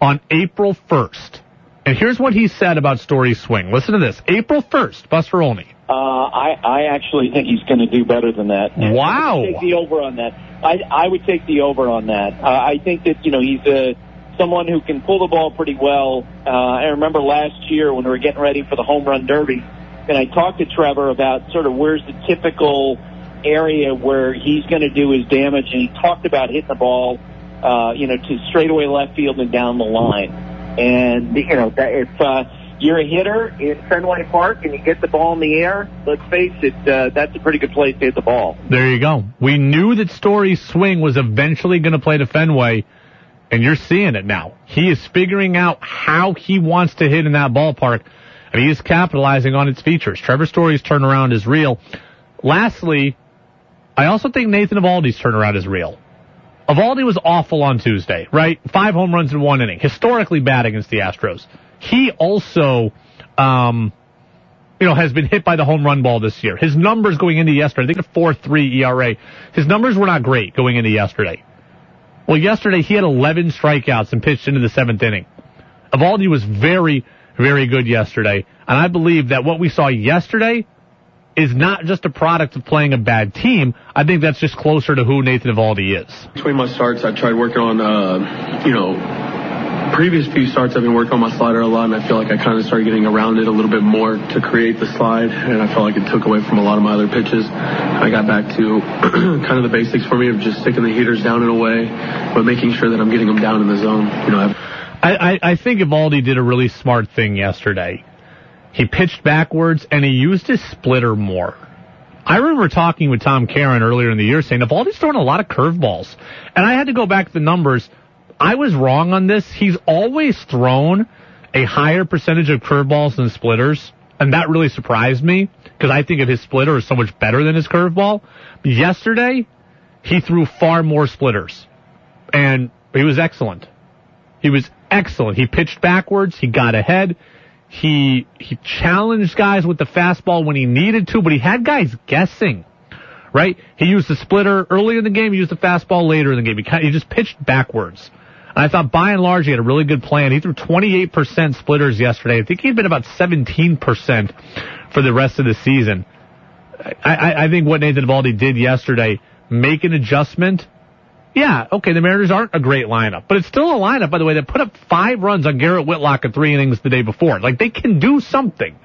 on April 1st, and here's what he said about Story swing. Listen to this. April 1st, Buster Olney. Uh, I, I actually think he's going to do better than that. Wow. take the over on that. I, I would take the over on that. Uh, I think that, you know, he's a, someone who can pull the ball pretty well. Uh, I remember last year when we were getting ready for the home run derby, and I talked to Trevor about sort of where's the typical area where he's going to do his damage, and he talked about hitting the ball, uh, you know, to straightaway left field and down the line. And you know, if uh, you're a hitter in Fenway Park and you get the ball in the air, let's face it, uh, that's a pretty good place to hit the ball. There you go. We knew that Story's swing was eventually going to play to Fenway and you're seeing it now. He is figuring out how he wants to hit in that ballpark, and he is capitalizing on its features. Trevor Story's turnaround is real. Lastly, I also think Nathan Eovaldi's turnaround is real. Eovaldi was awful on Tuesday, right? Five home runs in one inning. Historically bad against the Astros. He also, um, you know, has been hit by the home run ball this year. His numbers going into yesterday, I think a 4-3 ERA. His numbers were not great going into yesterday. Well, yesterday he had 11 strikeouts and pitched into the seventh inning. Eovaldi was very, very good yesterday. And I believe that what we saw yesterday is not just a product of playing a bad team. I think that's just closer to who Nathan Eovaldi is. Between my starts, I tried working on, uh, you know, previous few starts I've been working on my slider a lot, and I feel like I kind of started getting around it a little bit more to create the slide, and I felt like it took away from a lot of my other pitches. I got back to [clears throat] kind of the basics for me of just sticking the heaters down in a way, but making sure that I'm getting them down in the zone. You know, I've, I, I, I think Eovaldi did a really smart thing yesterday. He pitched backwards and he used his splitter more. I remember talking with Tom Caron earlier in the year saying Eovaldi's throwing a lot of curveballs. And I had to go back to the numbers. I was wrong on this. He's always thrown a higher percentage of curveballs than splitters. And that really surprised me because I think of his splitter is so much better than his curveball. Yesterday, he threw far more splitters and he was excellent. He was excellent. He pitched backwards. He got ahead. He he challenged guys with the fastball when he needed to, but he had guys guessing. Right? He used the splitter early in the game. He used the fastball later in the game. He, kind of, he just pitched backwards. And I thought by and large he had a really good plan. He threw 28% splitters yesterday. I think he'd been about 17% for the rest of the season. I, I, I think what Nathan Eovaldi did yesterday, make an adjustment yeah, okay, the Mariners aren't a great lineup, but it's still a lineup, by the way, that put up five runs on Garrett Whitlock in three innings the day before. Like, they can do something.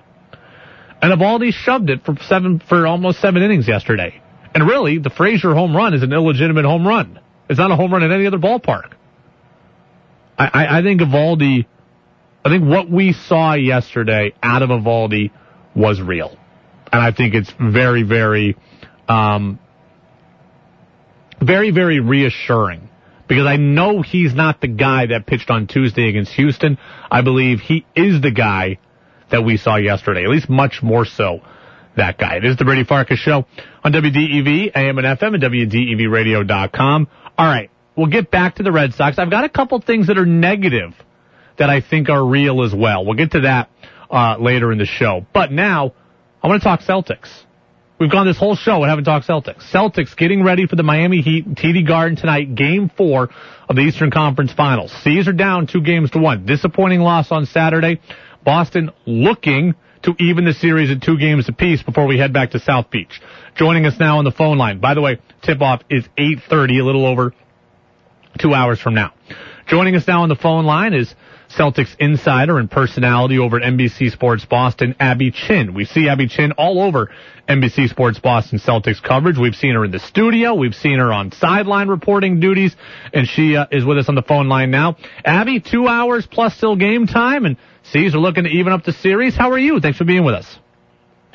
And Eovaldi shoved it for seven, for almost seven innings yesterday. And really, the Frazier home run is an illegitimate home run. It's not a home run in any other ballpark. I, I, I think Eovaldi, I think what we saw yesterday out of Eovaldi was real. And I think it's very, very, um, very, very reassuring because I know he's not the guy that pitched on Tuesday against Houston. I believe he is the guy that we saw yesterday, at least much more so that guy. It is the Brady Farkas show on WDEV, AM and FM, and WDEVradio.com. All right. We'll get back to the Red Sox. I've got a couple things that are negative that I think are real as well. We'll get to that uh, later in the show. But now, I want to talk Celtics. We've gone this whole show and haven't talked Celtics. Celtics getting ready for the Miami Heat TD Garden tonight, game four of the Eastern Conference Finals. C's are down two games to one. Disappointing loss on Saturday. Boston looking to even the series at two games apiece before we head back to South Beach. Joining us now on the phone line. By the way, tip-off is 8.30, a little over two hours from now. Joining us now on the phone line is Celtics insider and personality over at NBC Sports Boston, Abby Chin. We see Abby Chin all over NBC Sports Boston Celtics coverage. We've seen her in the studio. We've seen her on sideline reporting duties, and she uh, is with us on the phone line now. Abby, two hours plus still game time, and C's are looking to even up the series. How are you? Thanks for being with us.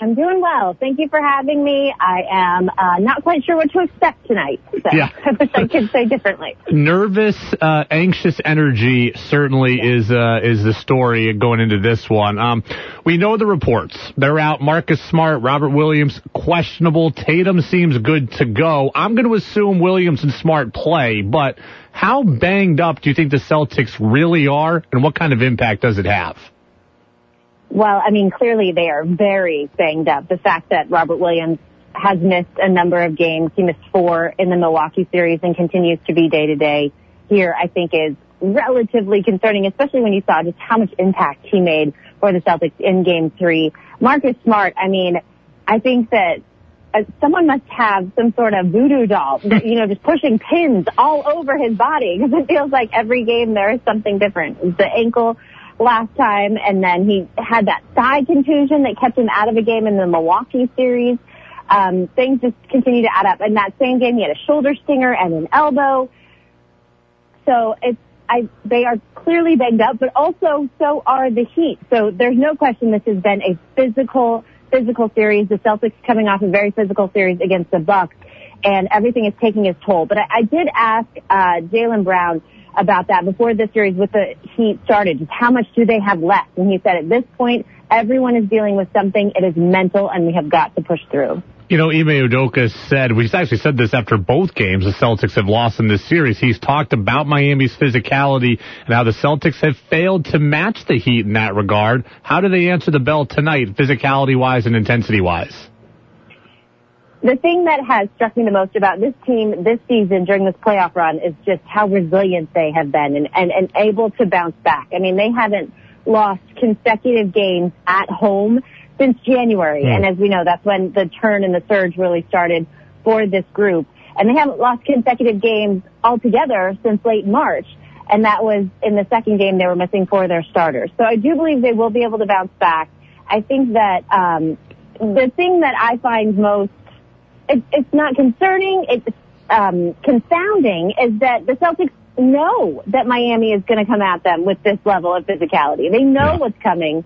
I'm doing well. Thank you for having me. I am uh, not quite sure what to expect tonight. So Yeah. [laughs] I wish I could say differently. Nervous, uh, anxious energy certainly is uh, is the story going into this one. Um, we know the reports. They're out. Marcus Smart, Robert Williams, questionable. Tatum seems good to go. I'm going to assume Williams and Smart play, but how banged up do you think the Celtics really are, and what kind of impact does it have? Well, I mean, clearly they are very banged up. The fact that Robert Williams has missed a number of games, he missed four in the Milwaukee series and continues to be day to day here, I think is relatively concerning, especially when you saw just how much impact he made for the Celtics in game three. Marcus Smart, I mean, I think that uh, someone must have some sort of voodoo doll, [laughs] you know, just pushing pins all over his body because it feels like every game there is something different. The ankle last time, and then he had that thigh contusion that kept him out of a game in the Milwaukee series. Um, things just continue to add up. In that same game, he had a shoulder stinger and an elbow. So it's, I, they are clearly banged up, but also so are the Heat. So there's no question this has been a physical, physical series. The Celtics coming off a very physical series against the Bucks, and everything is taking its toll. But I, I did ask uh, Jaylen Brown about that before this series with the Heat started. Just how much do they have left? And he said at this point, everyone is dealing with something. It is mental, and we have got to push through. You know, Ime Udoka said, we actually said this after both games the Celtics have lost in this series. He's talked about Miami's physicality and how the Celtics have failed to match the Heat in that regard. How do they answer the bell tonight, physicality wise and intensity wise? The thing that has struck me the most about this team this season during this playoff run is just how resilient they have been and, and, and able to bounce back. I mean, they haven't lost consecutive games at home since January. Hmm. And as we know, that's when the turn and the surge really started for this group. And they haven't lost consecutive games altogether since late March. And that was in the second game they were missing four of their starters. So I do believe they will be able to bounce back. I think that um, the thing that I find most it, it's not concerning, it's um, confounding, is that the Celtics know that Miami is going to come at them with this level of physicality. They know Yeah. what's coming,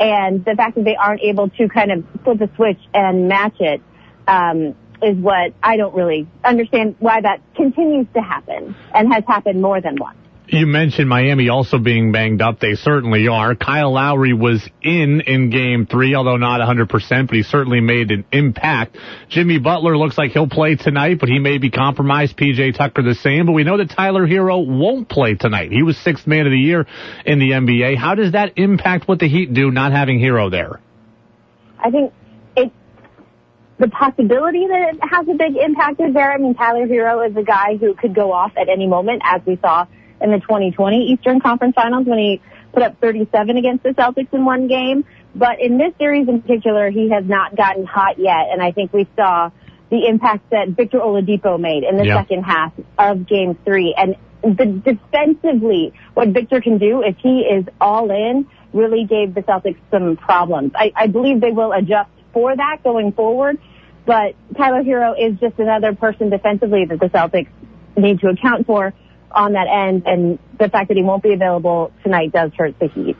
and the fact that they aren't able to kind of flip a switch and match it um, is what I don't really understand why that continues to happen and has happened more than once. You mentioned Miami also being banged up. They certainly are. Kyle Lowry was in in game three, although not 100%, but he certainly made an impact. Jimmy Butler looks like he'll play tonight, but he may be compromised. PJ Tucker the same, but we know that Tyler Herro won't play tonight. He was sixth man of the year in the NBA. How does that impact what the Heat do not having Herro there? I think it the possibility that it has a big impact is there. I mean, Tyler Herro is a guy who could go off at any moment, as we saw in the 2020 Eastern Conference Finals when he put up 37 against the Celtics in one game. But in this series in particular, he has not gotten hot yet, and I think we saw the impact that Victor Oladipo made in the Yeah. second half of Game Three, and the defensively, what Victor can do if he is all in, really gave the Celtics some problems. I, I believe they will adjust for that going forward, but Tyler Herro is just another person defensively that the Celtics need to account for on that end, and the fact that he won't be available tonight does hurt the Heat.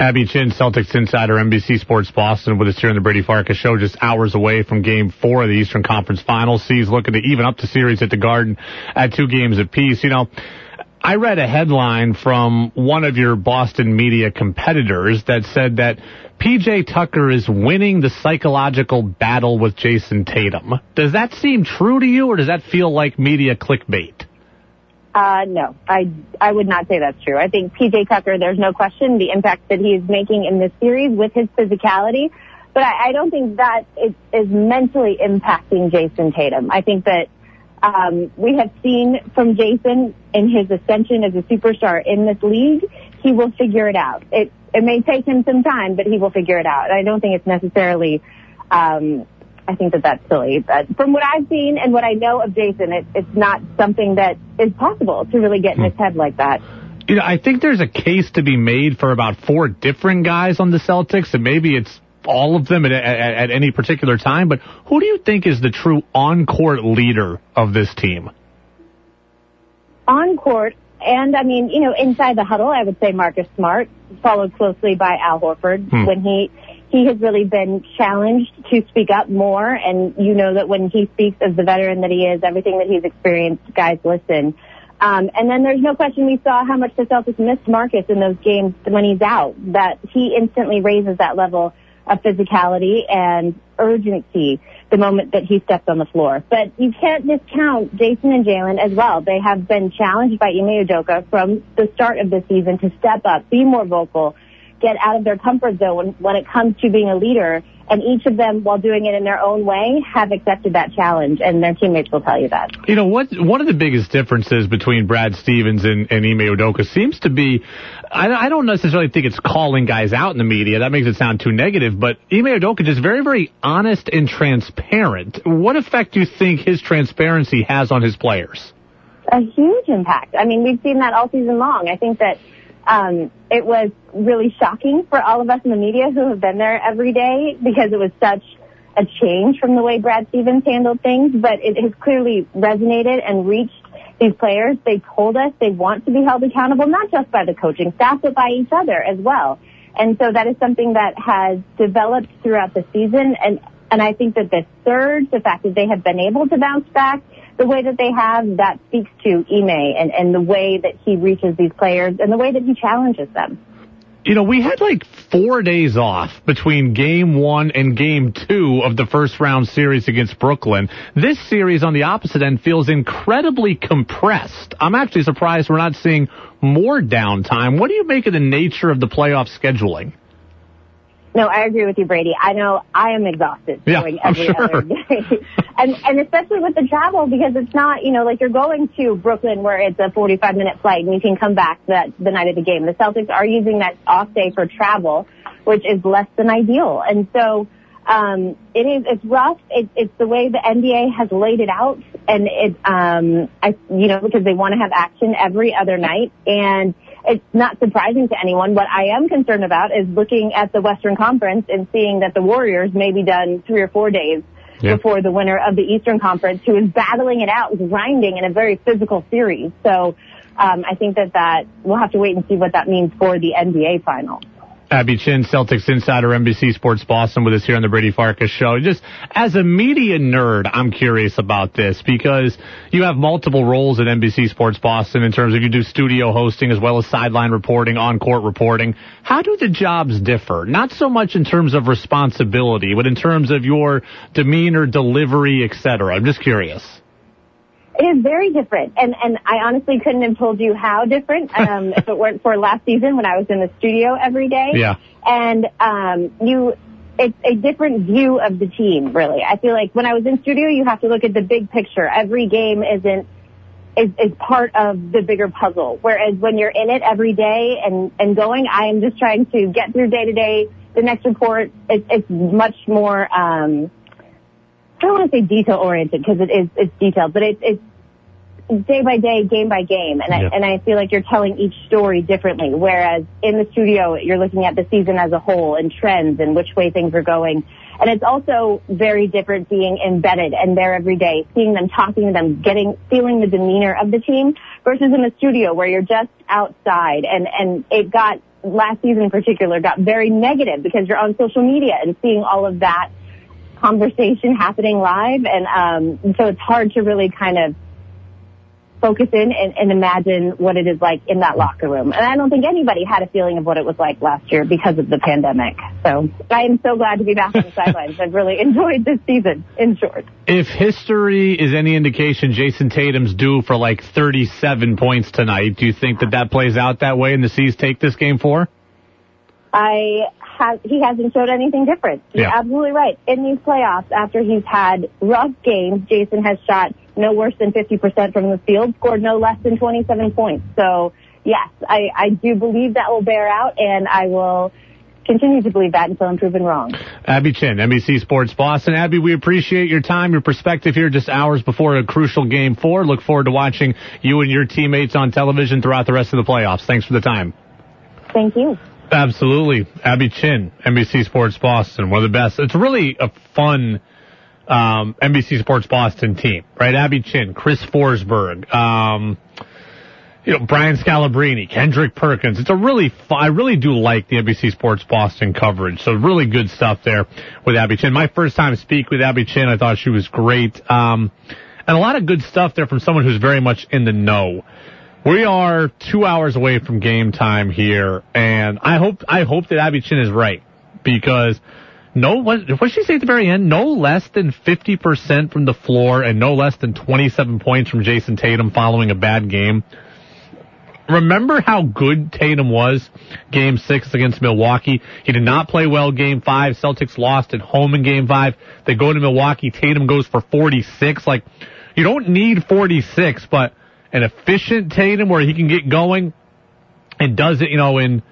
Abby Chin, Celtics insider, NBC Sports Boston, with us here in the Brady Farkas show, just hours away from Game Four of the Eastern Conference Finals. C's looking to even up the series at the Garden at two games apiece. You know, I read a headline from one of your Boston media competitors that said that PJ Tucker is winning the psychological battle with Jayson Tatum. Does that seem true to you, or does that feel like media clickbait? Uh, no, I, I would not say that's true. I think PJ Tucker, there's no question the impact that he is making in this series with his physicality, but I, I don't think that it is mentally impacting Jayson Tatum. I think that, um, we have seen from Jayson in his ascension as a superstar in this league, he will figure it out. It, it may take him some time, but he will figure it out. I don't think it's necessarily, um, I think that that's silly. But from what I've seen and what I know of Jayson, it, it's not something that is possible to really get in his head like that. You know, I think there's a case to be made for about four different guys on the Celtics, and maybe it's all of them at, at, at any particular time. But who do you think is the true on-court leader of this team? On court, and I mean, you know, inside the huddle, I would say Marcus Smart, followed closely by Al Horford Hmm. when he he has really been challenged to speak up more, and you know that when he speaks as the veteran that he is, everything that he's experienced, guys listen. Um, and then there's no question we saw how much the Celtics missed Marcus in those games when he's out. That he instantly raises that level of physicality and urgency the moment that he steps on the floor. But you can't discount Jayson and Jaylen as well. They have been challenged by Ime Udoka from the start of the season to step up, be more vocal, get out of their comfort zone when, when it comes to being a leader. And each of them, while doing it in their own way, have accepted that challenge, and their teammates will tell you that. You know, what one of the biggest differences between Brad Stevens and, and Ime Udoka seems to be, I, I don't necessarily think it's calling guys out in the media. That makes it sound too negative, but Ime Udoka just very, very honest and transparent. What effect do you think his transparency has on his players? a huge impact. I mean, we've seen that all season long. I think that um, it was really shocking for all of us in the media who have been there every day because it was such a change from the way Brad Stevens handled things, but it has clearly resonated and reached these players. They told us they want to be held accountable, not just by the coaching staff, but by each other as well. And so that is something that has developed throughout the season. And, and I think that the surge, the fact that they have been able to bounce back, the way that they have, that speaks to Ime and, and the way that he reaches these players and the way that he challenges them. You know, we had like four days off between game one and game two of the first round series against Brooklyn. This series on the opposite end feels incredibly compressed. I'm actually surprised we're not seeing more downtime. What do you make of the nature of the playoff scheduling? No, I agree with you, Brady. I know I am exhausted Yeah, going every sure. other day. [laughs] and and especially with the travel because it's not, you know, like you're going to Brooklyn where it's a 45 minute flight and you can come back that the night of the game. The Celtics are using that off day for travel, which is less than ideal. And so, um, it is, it's rough. It, it's the way the NBA has laid it out and it, um, I, you know, because they want to have action every other night and it's not surprising to anyone. What I am concerned about is looking at the Western Conference and seeing that the Warriors may be done three or four days yeah. before the winner of the Eastern Conference, who is battling it out, grinding in a very physical series. So um, I think that that we'll have to wait and see what that means for the NBA final. Abby Chin, Celtics insider, NBC Sports Boston, with us here on the Brady Farkas show. Just as a media nerd, I'm curious about this because you have multiple roles at NBC Sports Boston in terms of you do studio hosting as well as sideline reporting, on-court reporting. How do the jobs differ? Not so much in terms of responsibility, but in terms of your demeanor, delivery, etc. I'm just curious. It is very different, and and I honestly couldn't have told you how different um, [laughs] if it weren't for last season when I was in the studio every day. Yeah. And um, you, it's a different view of the team. Really, I feel like when I was in studio, you have to look at the big picture. Every game isn't is, is part of the bigger puzzle. Whereas when you're in it every day and and going, I am just trying to get through day to day. The next report, it's, it's much more. um I don't want to say detail oriented because it is it's detailed, but it's it's day by day, game by game, and yeah. I and I feel like you're telling each story differently. Whereas in the studio, you're looking at the season as a whole and trends and which way things are going. And it's also very different being embedded and there every day, seeing them, talking to them, getting, feeling the demeanor of the team versus in the studio where you're just outside and, and it got, last season in particular, got very negative because you're on social media and seeing all of that conversation happening live. And, um, so it's hard to really kind of focus in and, and, imagine what it is like in that locker room. And I don't think anybody had a feeling of what it was like last year because of the pandemic. So I am so glad to be back on the sidelines. I've really [laughs] enjoyed this season, in short. If history is any indication, Jayson Tatum's due for like 37 points tonight. Do you think that that plays out that way and the C's take this game four? I have, he hasn't showed anything different. You're yeah. absolutely right. In these playoffs, after he's had rough games, Jayson has shot no worse than 50% from the field, scored no less than 27 points. So yes, I, I do believe that will bear out and I will continue to believe that until I'm proven wrong. Abby Chin, NBC Sports Boston. Abby, we appreciate your time, your perspective here just hours before a crucial game four. Look forward to watching you and your teammates on television throughout the rest of the playoffs. Thanks for the time. Thank you. Absolutely. Abby Chin, NBC Sports Boston, one of the best. It's really a fun um, NBC Sports Boston team, right? Abby Chin, Chris Forsberg, um, you know, Brian Scalabrine, Kendrick Perkins. It's a really I really do like the NBC Sports Boston coverage. So really good stuff there with Abby Chin. My first time speak with Abby Chin, I thought she was great. Um, and a lot of good stuff there from someone who's very much in the know. We are two hours away from game time here, and I hope I hope that Abby Chin is right because no, what what she say at the very end? No less than 50% from the floor and no less than 27 points from Jayson Tatum following a bad game. Remember how good Tatum was game six against Milwaukee? He did not play well game five. Celtics lost at home in game five. They go to Milwaukee. Tatum goes for 46. Like, you don't need 46, but an efficient Tatum where he can get going and does it, you know, in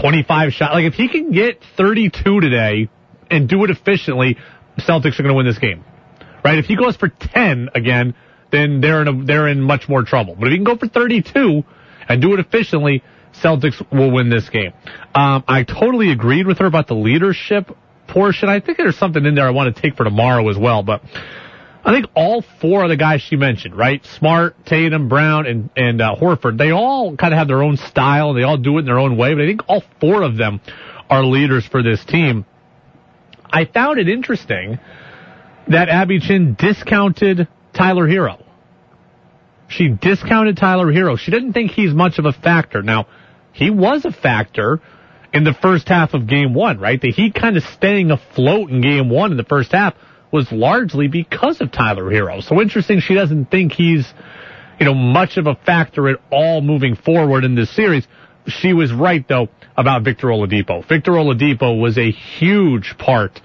25 shots. Like, if he can get 32 today, and do it efficiently, Celtics are going to win this game. Right? If he goes for 10 again, then they're in a, they're in much more trouble. But if he can go for 32 and do it efficiently, Celtics will win this game. Um, I totally agreed with her about the leadership portion. I think there's something in there I want to take for tomorrow as well, but I think all four of the guys she mentioned, right? Smart, Tatum, Brown, and, and, uh, Horford, they all kind of have their own style. They all do it in their own way, but I think all four of them are leaders for this team. I found it interesting that Abby Chin discounted Tyler Herro. She discounted Tyler Herro. She didn't think he's much of a factor. Now, he was a factor in the first half of game one, right? The Heat kind of staying afloat in game one in the first half was largely because of Tyler Herro. So interesting she doesn't think he's, you know, much of a factor at all moving forward in this series. She was right though about Victor Oladipo. Victor Oladipo was a huge part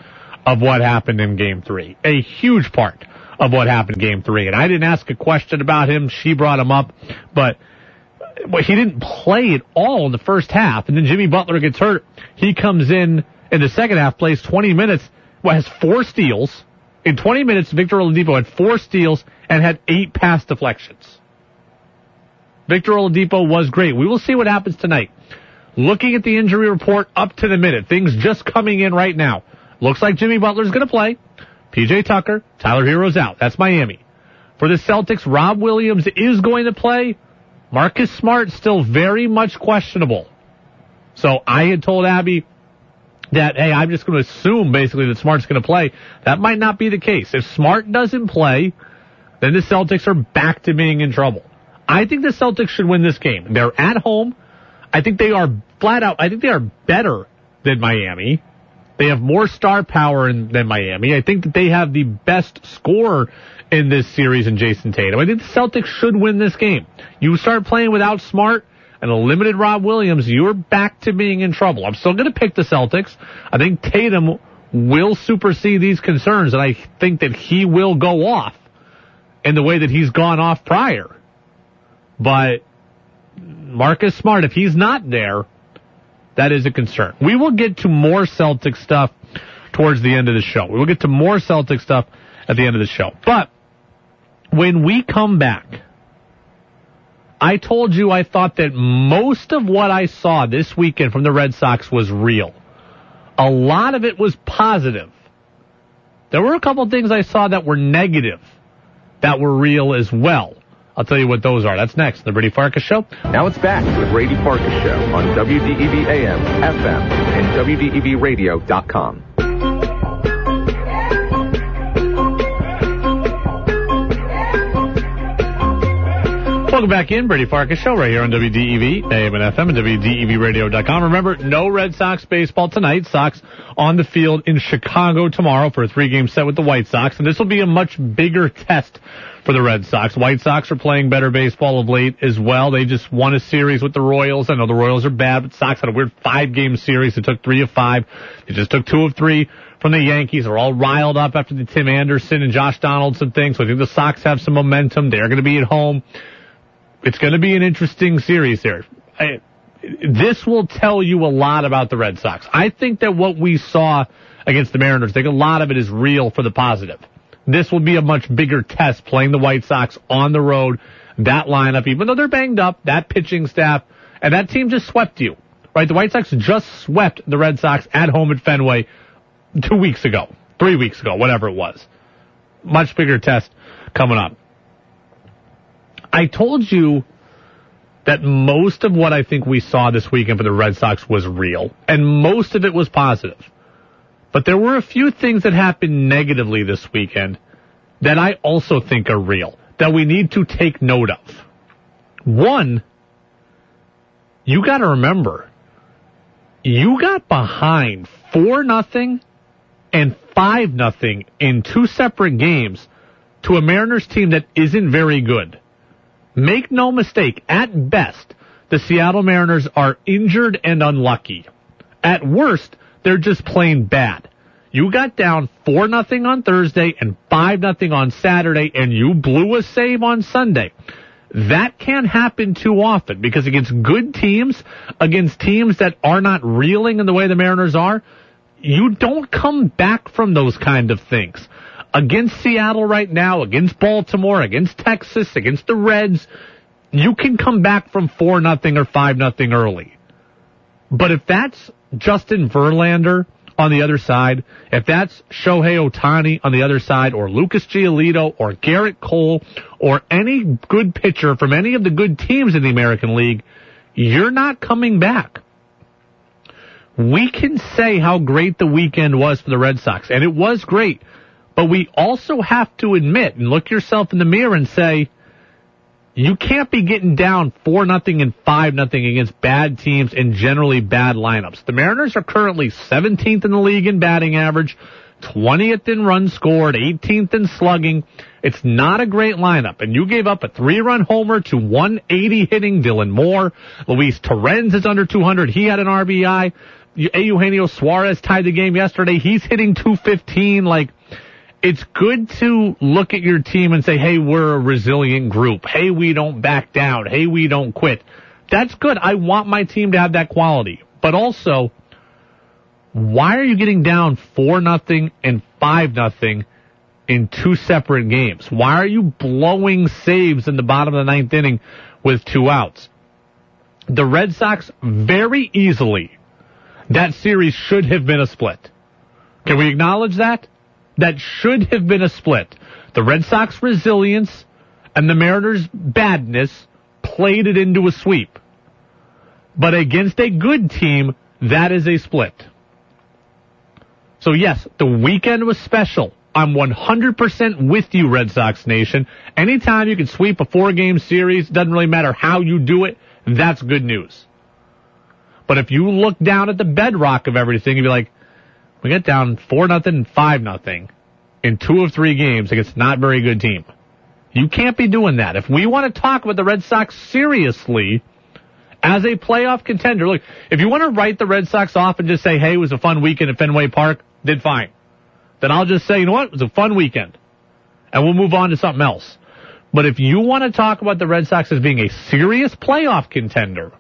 of what happened in game three. A huge part of what happened in game three. And I didn't ask a question about him. She brought him up, but well, he didn't play at all in the first half, and then Jimmy Butler gets hurt. He comes in in the second half, plays 20 minutes, well, has four steals. In 20 minutes, Victor Oladipo had four steals and had eight pass deflections. Victor Oladipo was great. We will see what happens tonight. Looking at the injury report up to the minute, things just coming in right now. Looks like Jimmy Butler's going to play. PJ Tucker, Tyler Herro's out. That's Miami. For the Celtics, Rob Williams is going to play. Marcus Smart still very much questionable. So I had told Abby that, hey, I'm just going to assume basically that Smart's going to play. That might not be the case. If Smart doesn't play, then the Celtics are back to being in trouble. I think the Celtics should win this game. They're at home. I think they are flat out, I think they are better than Miami. They have more star power in, than Miami. I think that they have the best scorer in this series in Jayson Tatum. I think the Celtics should win this game. You start playing without Smart and a limited Rob Williams, you're back to being in trouble. I'm still going to pick the Celtics. I think Tatum will supersede these concerns, and I think that he will go off in the way that he's gone off prior. But Marcus Smart, if he's not there, that is a concern. We will get to more Celtic stuff towards the end of the show. We will get to more Celtic stuff at the end of the show. But when we come back, I told you I thought that most of what I saw this weekend from the Red Sox was real. A lot of it was positive. There were a couple things I saw that were negative that were real as well. I'll tell you what those are. That's next. The Brady Farkas Show. Now it's back to the Brady Farkas Show on WDEV AM, FM, and WDEVradio.com. Welcome back in, Brady Farkas Show, right here on WDEV, AM and FM, and WDEVradio.com. Remember, no Red Sox baseball tonight. Sox on the field in Chicago tomorrow for a three-game set with the White Sox, and this will be a much bigger test for the Red Sox. White Sox are playing better baseball of late as well. They just won a series with the Royals. I know the Royals are bad, but Sox had a weird five-game series. They took three of five. They just took two of three from the Yankees. They're all riled up after the Tim Anderson and Josh Donaldson thing. So I think the Sox have some momentum. They're going to be at home it's going to be an interesting series here. I, this will tell you a lot about the Red Sox. I think that what we saw against the Mariners, I think a lot of it is real for the positive. This will be a much bigger test playing the White Sox on the road. That lineup, even though they're banged up, that pitching staff, and that team just swept you. Right? The White Sox just swept the Red Sox at home at Fenway two weeks ago, three weeks ago, whatever it was. Much bigger test coming up. I told you that most of what I think we saw this weekend for the Red Sox was real, and most of it was positive. But there were a few things that happened negatively this weekend that I also think are real, that we need to take note of. One, you gotta remember, you got behind four nothing and five nothing in two separate games to a Mariners team that isn't very good. Make no mistake, at best, the Seattle Mariners are injured and unlucky. At worst, they're just plain bad. You got down 4 nothing on Thursday and 5 nothing on Saturday and you blew a save on Sunday. That can't happen too often because against good teams, against teams that are not reeling in the way the Mariners are, you don't come back from those kind of things against Seattle right now, against Baltimore, against Texas, against the Reds, you can come back from 4 nothing or 5 nothing early. But if that's Justin Verlander on the other side, if that's Shohei Ohtani on the other side, or Lucas Giolito, or Gerrit Cole, or any good pitcher from any of the good teams in the American League, you're not coming back. We can say how great the weekend was for the Red Sox, and it was great. But we also have to admit and look yourself in the mirror and say, you can't be getting down four nothing and five nothing against bad teams and generally bad lineups. The Mariners are currently 17th in the league in batting average, 20th in runs scored, 18th in slugging. It's not a great lineup, and you gave up a three-run homer to 180 hitting Dylan Moore. Luis Torrens is under 200. He had an RBI. Eugenio Suarez tied the game yesterday. He's hitting 215. Like it's good to look at your team and say, hey, we're a resilient group. Hey, we don't back down. Hey, we don't quit. That's good. I want my team to have that quality. But also, why are you getting down 4 nothing and 5 nothing in two separate games? Why are you blowing saves in the bottom of the ninth inning with two outs? The Red Sox very easily, that series should have been a split. Can we acknowledge that? That should have been a split. The Red Sox resilience and the Mariners badness played it into a sweep. But against a good team, that is a split. So yes, the weekend was special. I'm 100% with you, Red Sox Nation. Anytime you can sweep a four game series, doesn't really matter how you do it, that's good news. But if you look down at the bedrock of everything and be like, we get down four nothing and five nothing in two of three games against not very good team. You can't be doing that. If we want to talk about the Red Sox seriously as a playoff contender, look, if you want to write the Red Sox off and just say, hey, it was a fun weekend at Fenway Park, did fine. Then I'll just say, you know what? It was a fun weekend. And we'll move on to something else. But if you want to talk about the Red Sox as being a serious playoff contender,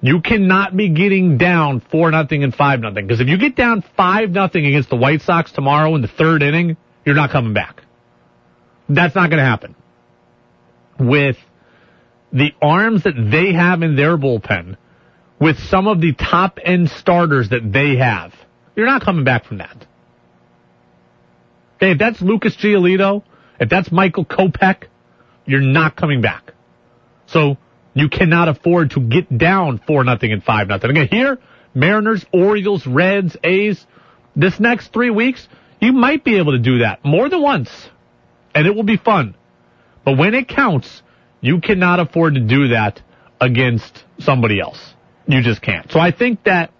you cannot be getting down four nothing and five nothing. Because if you get down five nothing against the White Sox tomorrow in the third inning, you're not coming back. That's not going to happen. With the arms that they have in their bullpen, with some of the top end starters that they have, you're not coming back from that. Okay, if that's Lucas Giolito, if that's Michael Kopech, you're not coming back. So you cannot afford to get down four nothing and five nothing. Again, here, Mariners, Orioles, Reds, A's, this next three weeks, you might be able to do that more than once and it will be fun. But when it counts, you cannot afford to do that against somebody else. You just can't. So I think that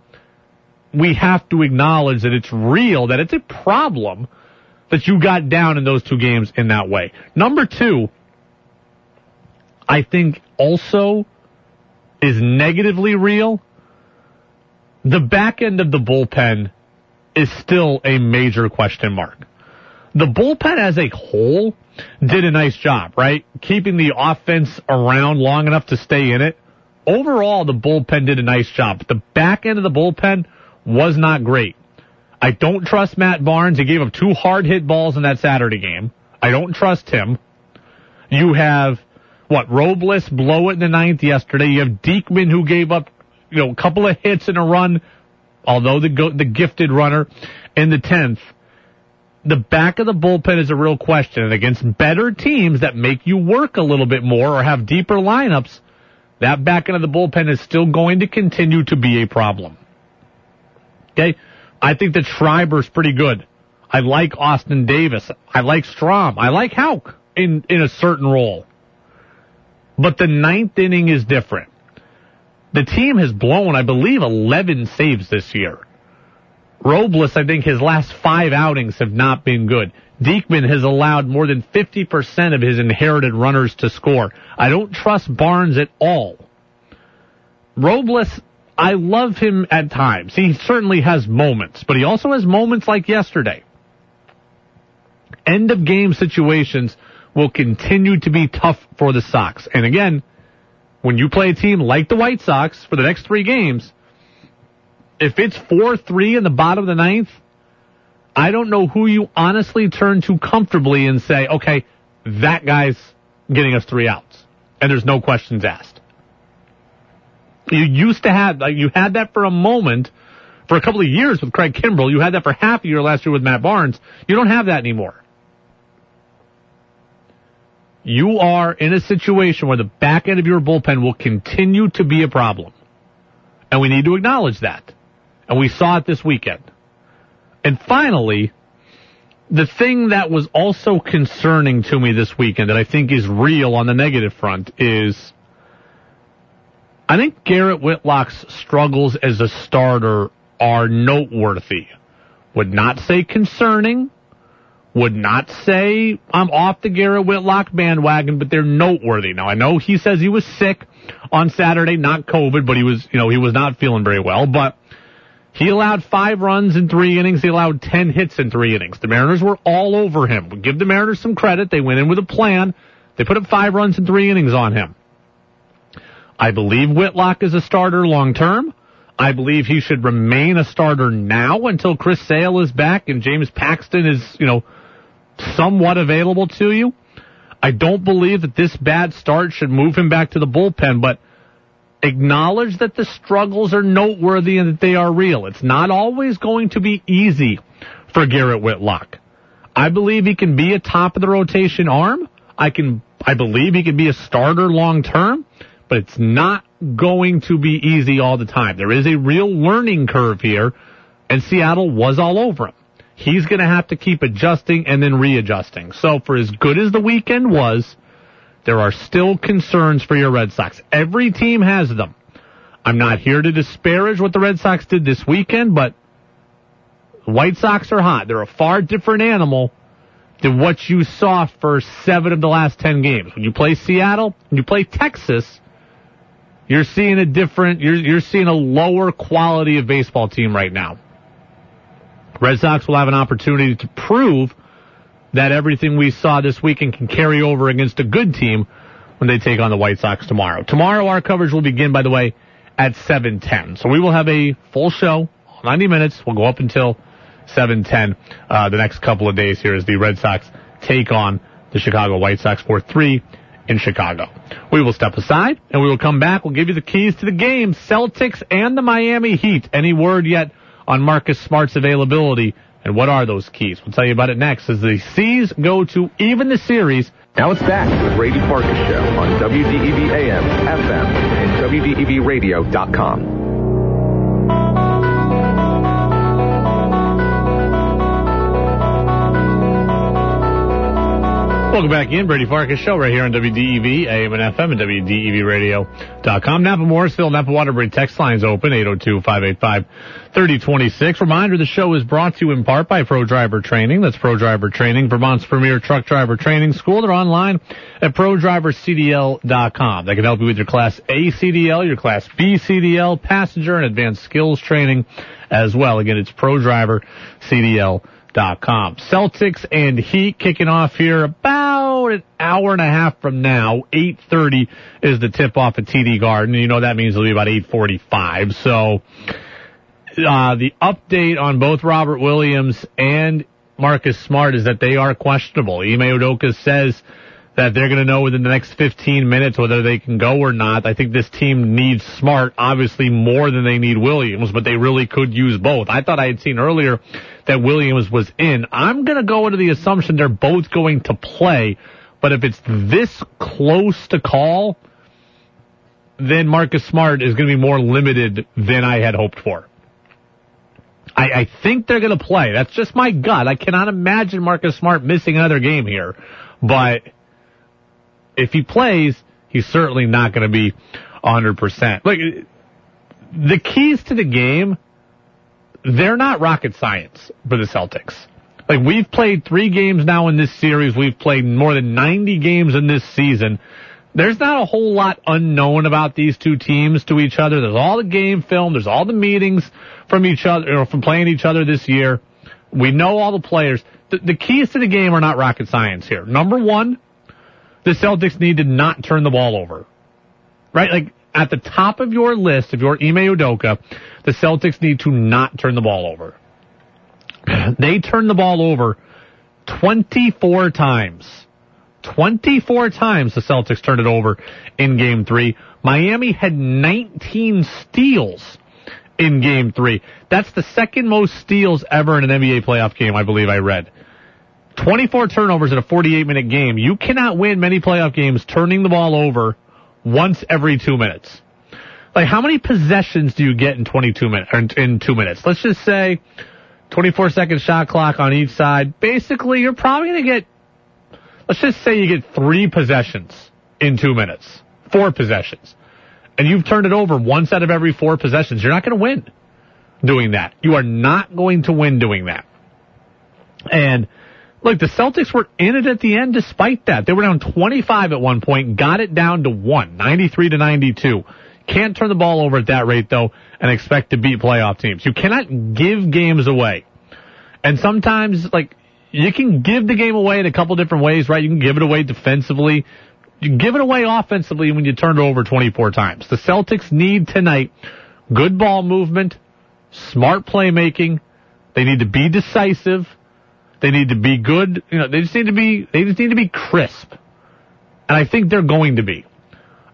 we have to acknowledge that it's real, that it's a problem that you got down in those two games in that way. Number two, I think also is negatively real. The back end of the bullpen is still a major question mark the bullpen as a whole did a nice job, right? Keeping the offense around long enough to stay in it. Overall, the bullpen did a nice job. The back end of the bullpen was not great. I don't trust Matt Barnes. He gave up two hard hit balls in that Saturday game. I don't trust him. You have what Robles blow it in the ninth yesterday. You have Diekman who gave up you know a couple of hits in a run, although the go- the gifted runner in the tenth the back of the bullpen is a real question. And against better teams that make you work a little bit more or have deeper lineups, that back end of the bullpen is still going to continue to be a problem. Okay. I think that Schreiber's pretty good. I like Austin Davis. I like Strahm. I like Houck in, in a certain role. But the ninth inning is different. The team has blown, I believe, 11 saves this year. Robles, I think his last five outings have not been good. Diekman has allowed more than 50% of his inherited runners to score. I don't trust Barnes at all. Robles, I love him at times. He certainly has moments, but he also has moments like yesterday. End of game situations will continue to be tough for the Sox. And again, when you play a team like the White Sox for the next three games, if it's 4-3 in the bottom of the ninth, I don't know who you honestly turn to comfortably and say, okay, that guy's getting us three outs. And there's no questions asked. You used to have, like, you had that for a moment, for a couple of years with Craig Kimbrel. You had that for half a year last year with Matt Barnes. You don't have that anymore. You are in a situation where the back end of your bullpen will continue to be a problem. And we need to acknowledge that. And we saw it this weekend. And finally, the thing that was also concerning to me this weekend that I think is real on the negative front is I think Garrett Whitlock's struggles as a starter are noteworthy. Would not say concerning, would not say I'm off the Garrett Whitlock bandwagon, but they're noteworthy. Now I know he says he was sick on Saturday, not COVID, but he was, you know, he was not feeling very well, but he allowed five runs in three innings. He allowed ten hits in three innings. The Mariners were all over him. We give the Mariners some credit. They went in with a plan. They put up five runs in three innings on him. I believe Whitlock is a starter long term. I believe he should remain a starter now until Chris Sale is back and James Paxton is, you know, somewhat available to you. I don't believe that this bad start should move him back to the bullpen, but acknowledge that the struggles are noteworthy and that they are real. It's not always going to be easy for Garrett Whitlock. I believe he can be a top of the rotation arm. I can, I believe he can be a starter long term, but it's not going to be easy all the time. There is a real learning curve here, and Seattle was all over him. He's going to have to keep adjusting and then readjusting. So for as good as the weekend was, there are still concerns for your Red Sox. Every team has them. I'm not here to disparage what the Red Sox did this weekend, but the White Sox are hot. They're a far different animal than what you saw for seven of the last ten games. When you play Seattle, when you play Texas, you're seeing a different, you're, you're seeing a lower quality of baseball team right now. Red Sox will have an opportunity to prove that everything we saw this weekend can carry over against a good team when they take on the White Sox tomorrow. Tomorrow our coverage will begin, by the way, at 7:10. So we will have a full show, 90 minutes. We'll go up until 7:10 uh, the next couple of days here as the Red Sox take on the Chicago White Sox for three in Chicago. We will step aside and we will come back. We'll give you the keys to the game, Celtics and the Miami Heat. Any word yet on Marcus Smart's availability? And what are those keys? We'll tell you about it next as the C's go to even the series. Now it's back to the Brady Farkas Show on WDEV AM, FM, and WDEVradio.com. Welcome back in. Brady Farkas Show right here on WDEV, AM and FM, and WDEVradio.com. Napa Morrisville, Napa Waterbury text lines open, 802-585-3026. Reminder, the show is brought to you in part by Pro Driver Training. That's Pro Driver Training, Vermont's premier truck driver training school. They're online at ProDriverCDL.com. They can help you with your Class A CDL, your Class B CDL, passenger and advanced skills training as well. Again, it's Pro Driver Celtics and Heat kicking off here about an hour and a half from now. 8.30 is the tip off at TD Garden. You know that means it'll be about 8.45. So, uh, the update on both Robert Williams and Marcus Smart is that they are questionable. Ime Udoka says that they're going to know within the next 15 minutes whether they can go or not. I think this team needs Smart obviously more than they need Williams, but they really could use both. I thought I had seen earlier that Williams was in. I'm going to go into the assumption they're both going to play, but if it's this close to call, then Marcus Smart is going to be more limited than I had hoped for. I, I think they're going to play. That's just my gut. I cannot imagine Marcus Smart missing another game here, but if he plays, he's certainly not going to be 100%. Like, the keys to the game, they're not rocket science for the Celtics. Like, we've played three games now in this series. We've played more than 90 games in this season. There's not a whole lot unknown about these two teams to each other. There's all the game film. There's all the meetings from each other, or from playing each other this year. We know all the players. The, the keys to the game are not rocket science here. Number one, the Celtics need to not turn the ball over. Right? Like at the top of your list, if you're Ime Udoka, the Celtics need to not turn the ball over. [clears throat] They turned the ball over 24 times. 24 times the Celtics turned it over in game three. Miami had 19 steals in game three. That's the second most steals ever in an NBA playoff game, I believe I read. 24 turnovers in a 48 minute game. You cannot win many playoff games turning the ball over once every two minutes. Like how many possessions do you get in 22 minutes, in two minutes? Let's just say 24 second shot clock on each side. Basically, you're probably going to get, let's just say you get three possessions in two minutes, four possessions, and you've turned it over once out of every four possessions. You're not going to win doing that. You are not going to win doing that. And Look, the Celtics were in it at the end despite that. They were down 25 at one point, got it down to one, 93 to 92. Can't turn the ball over at that rate though and expect to beat playoff teams. You cannot give games away. And sometimes, like, you can give the game away in a couple different ways, right? You can give it away defensively. you give it away offensively when you turn it over 24 times. The Celtics need tonight good ball movement, smart playmaking. They need to be decisive. They need to be good. You know, they just need to be, they just need to be crisp. And I think they're going to be.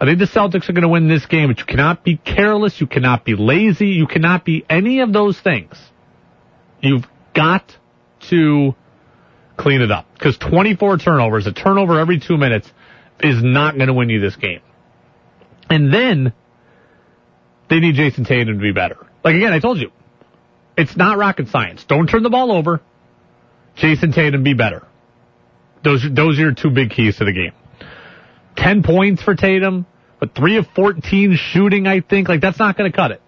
I think the Celtics are going to win this game, but you cannot be careless. You cannot be lazy. You cannot be any of those things. You've got to clean it up because 24 turnovers, a turnover every two minutes is not going to win you this game. And then they need Jayson Tatum to be better. Like again, I told you, it's not rocket science. Don't turn the ball over. Jayson Tatum be better. Those, those are your two big keys to the game. 10 points for Tatum, but 3 of 14 shooting, I think. Like, that's not going to cut it.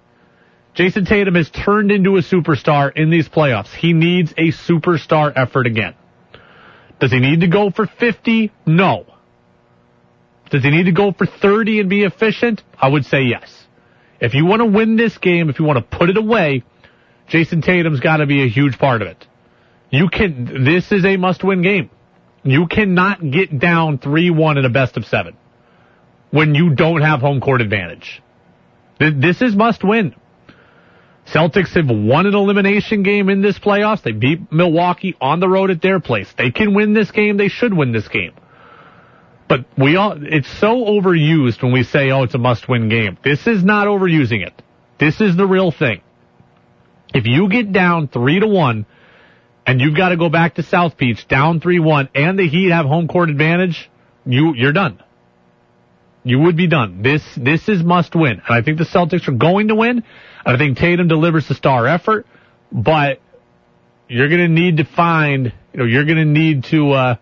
Jayson Tatum has turned into a superstar in these playoffs. He needs a superstar effort again. Does he need to go for 50? No. Does he need to go for 30 and be efficient? I would say yes. If you want to win this game, if you want to put it away, Jayson Tatum's got to be a huge part of it. You can, this is a must win game. You cannot get down 3-1 in a best of seven when you don't have home court advantage. This is must win. Celtics have won an elimination game in this playoffs. They beat Milwaukee on the road at their place. They can win this game. They should win this game. But we all, it's so overused when we say, oh, it's a must win game. This is not overusing it. This is the real thing. If you get down three to one and you've got to go back to South Beach down 3-1 and the Heat have home court advantage, you, you're done. You would be done. This, this is must win. And I think the Celtics are going to win. I think Tatum delivers the star effort, but you're going to need to find, you know, you're going to need to, uh,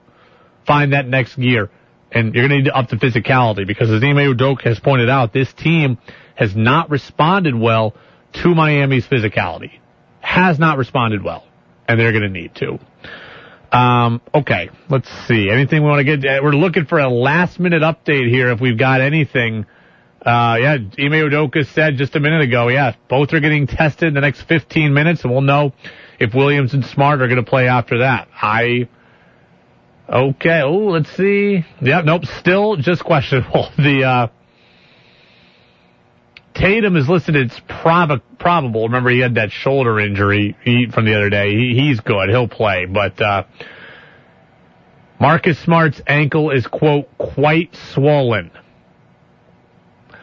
find that next gear and you're going to need to up the physicality because as Ime Udoka has pointed out, this team has not responded well to Miami's physicality. Has not responded well and they're going to need to. Um, okay, let's see. Anything we want to get? We're looking for a last minute update here. If we've got anything, uh, yeah, Ime Udoka said just a minute ago, yeah, both are getting tested in the next 15 minutes, and we'll know if Williams and Smart are going to play after that. I, okay, oh, let's see. Yeah, nope, still just questionable. [laughs] The, uh, Tatum is listed as prob- probable. Remember, he had that shoulder injury from the other day. He, he's good. He'll play. But uh, Marcus Smart's ankle is, quote, quite swollen.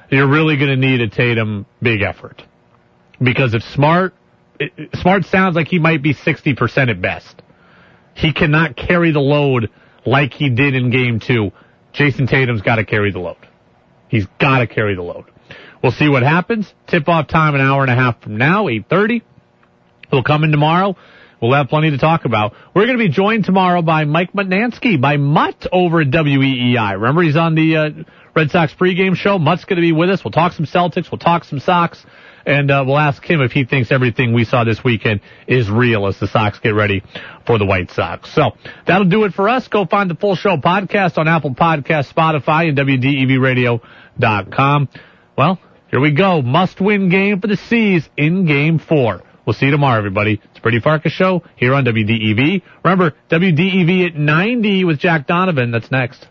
You're really going to need a Tatum big effort. Because if Smart, it, Smart sounds like he might be 60% at best. He cannot carry the load like he did in game two. Jayson Tatum's got to carry the load. He's got to carry the load. We'll see what happens. Tip off time an hour and a half from now, 8.30. We'll come in tomorrow. We'll have plenty to talk about. We're going to be joined tomorrow by Mike Mutnansky, by Mutt over at WEEI. Remember, he's on the uh, Red Sox pregame show. Mutt's going to be with us. We'll talk some Celtics. We'll talk some Sox. And uh, we'll ask him if he thinks everything we saw this weekend is real as the Sox get ready for the White Sox. So that'll do it for us. Go find the full show podcast on Apple Podcast, Spotify, and WDEVradio.com. Well, here we go. Must win game for the C's in game four. We'll see you tomorrow, everybody. It's Brady Farkas show here on WDEV. Remember, WDEV at 90 with Jack Donovan. That's next.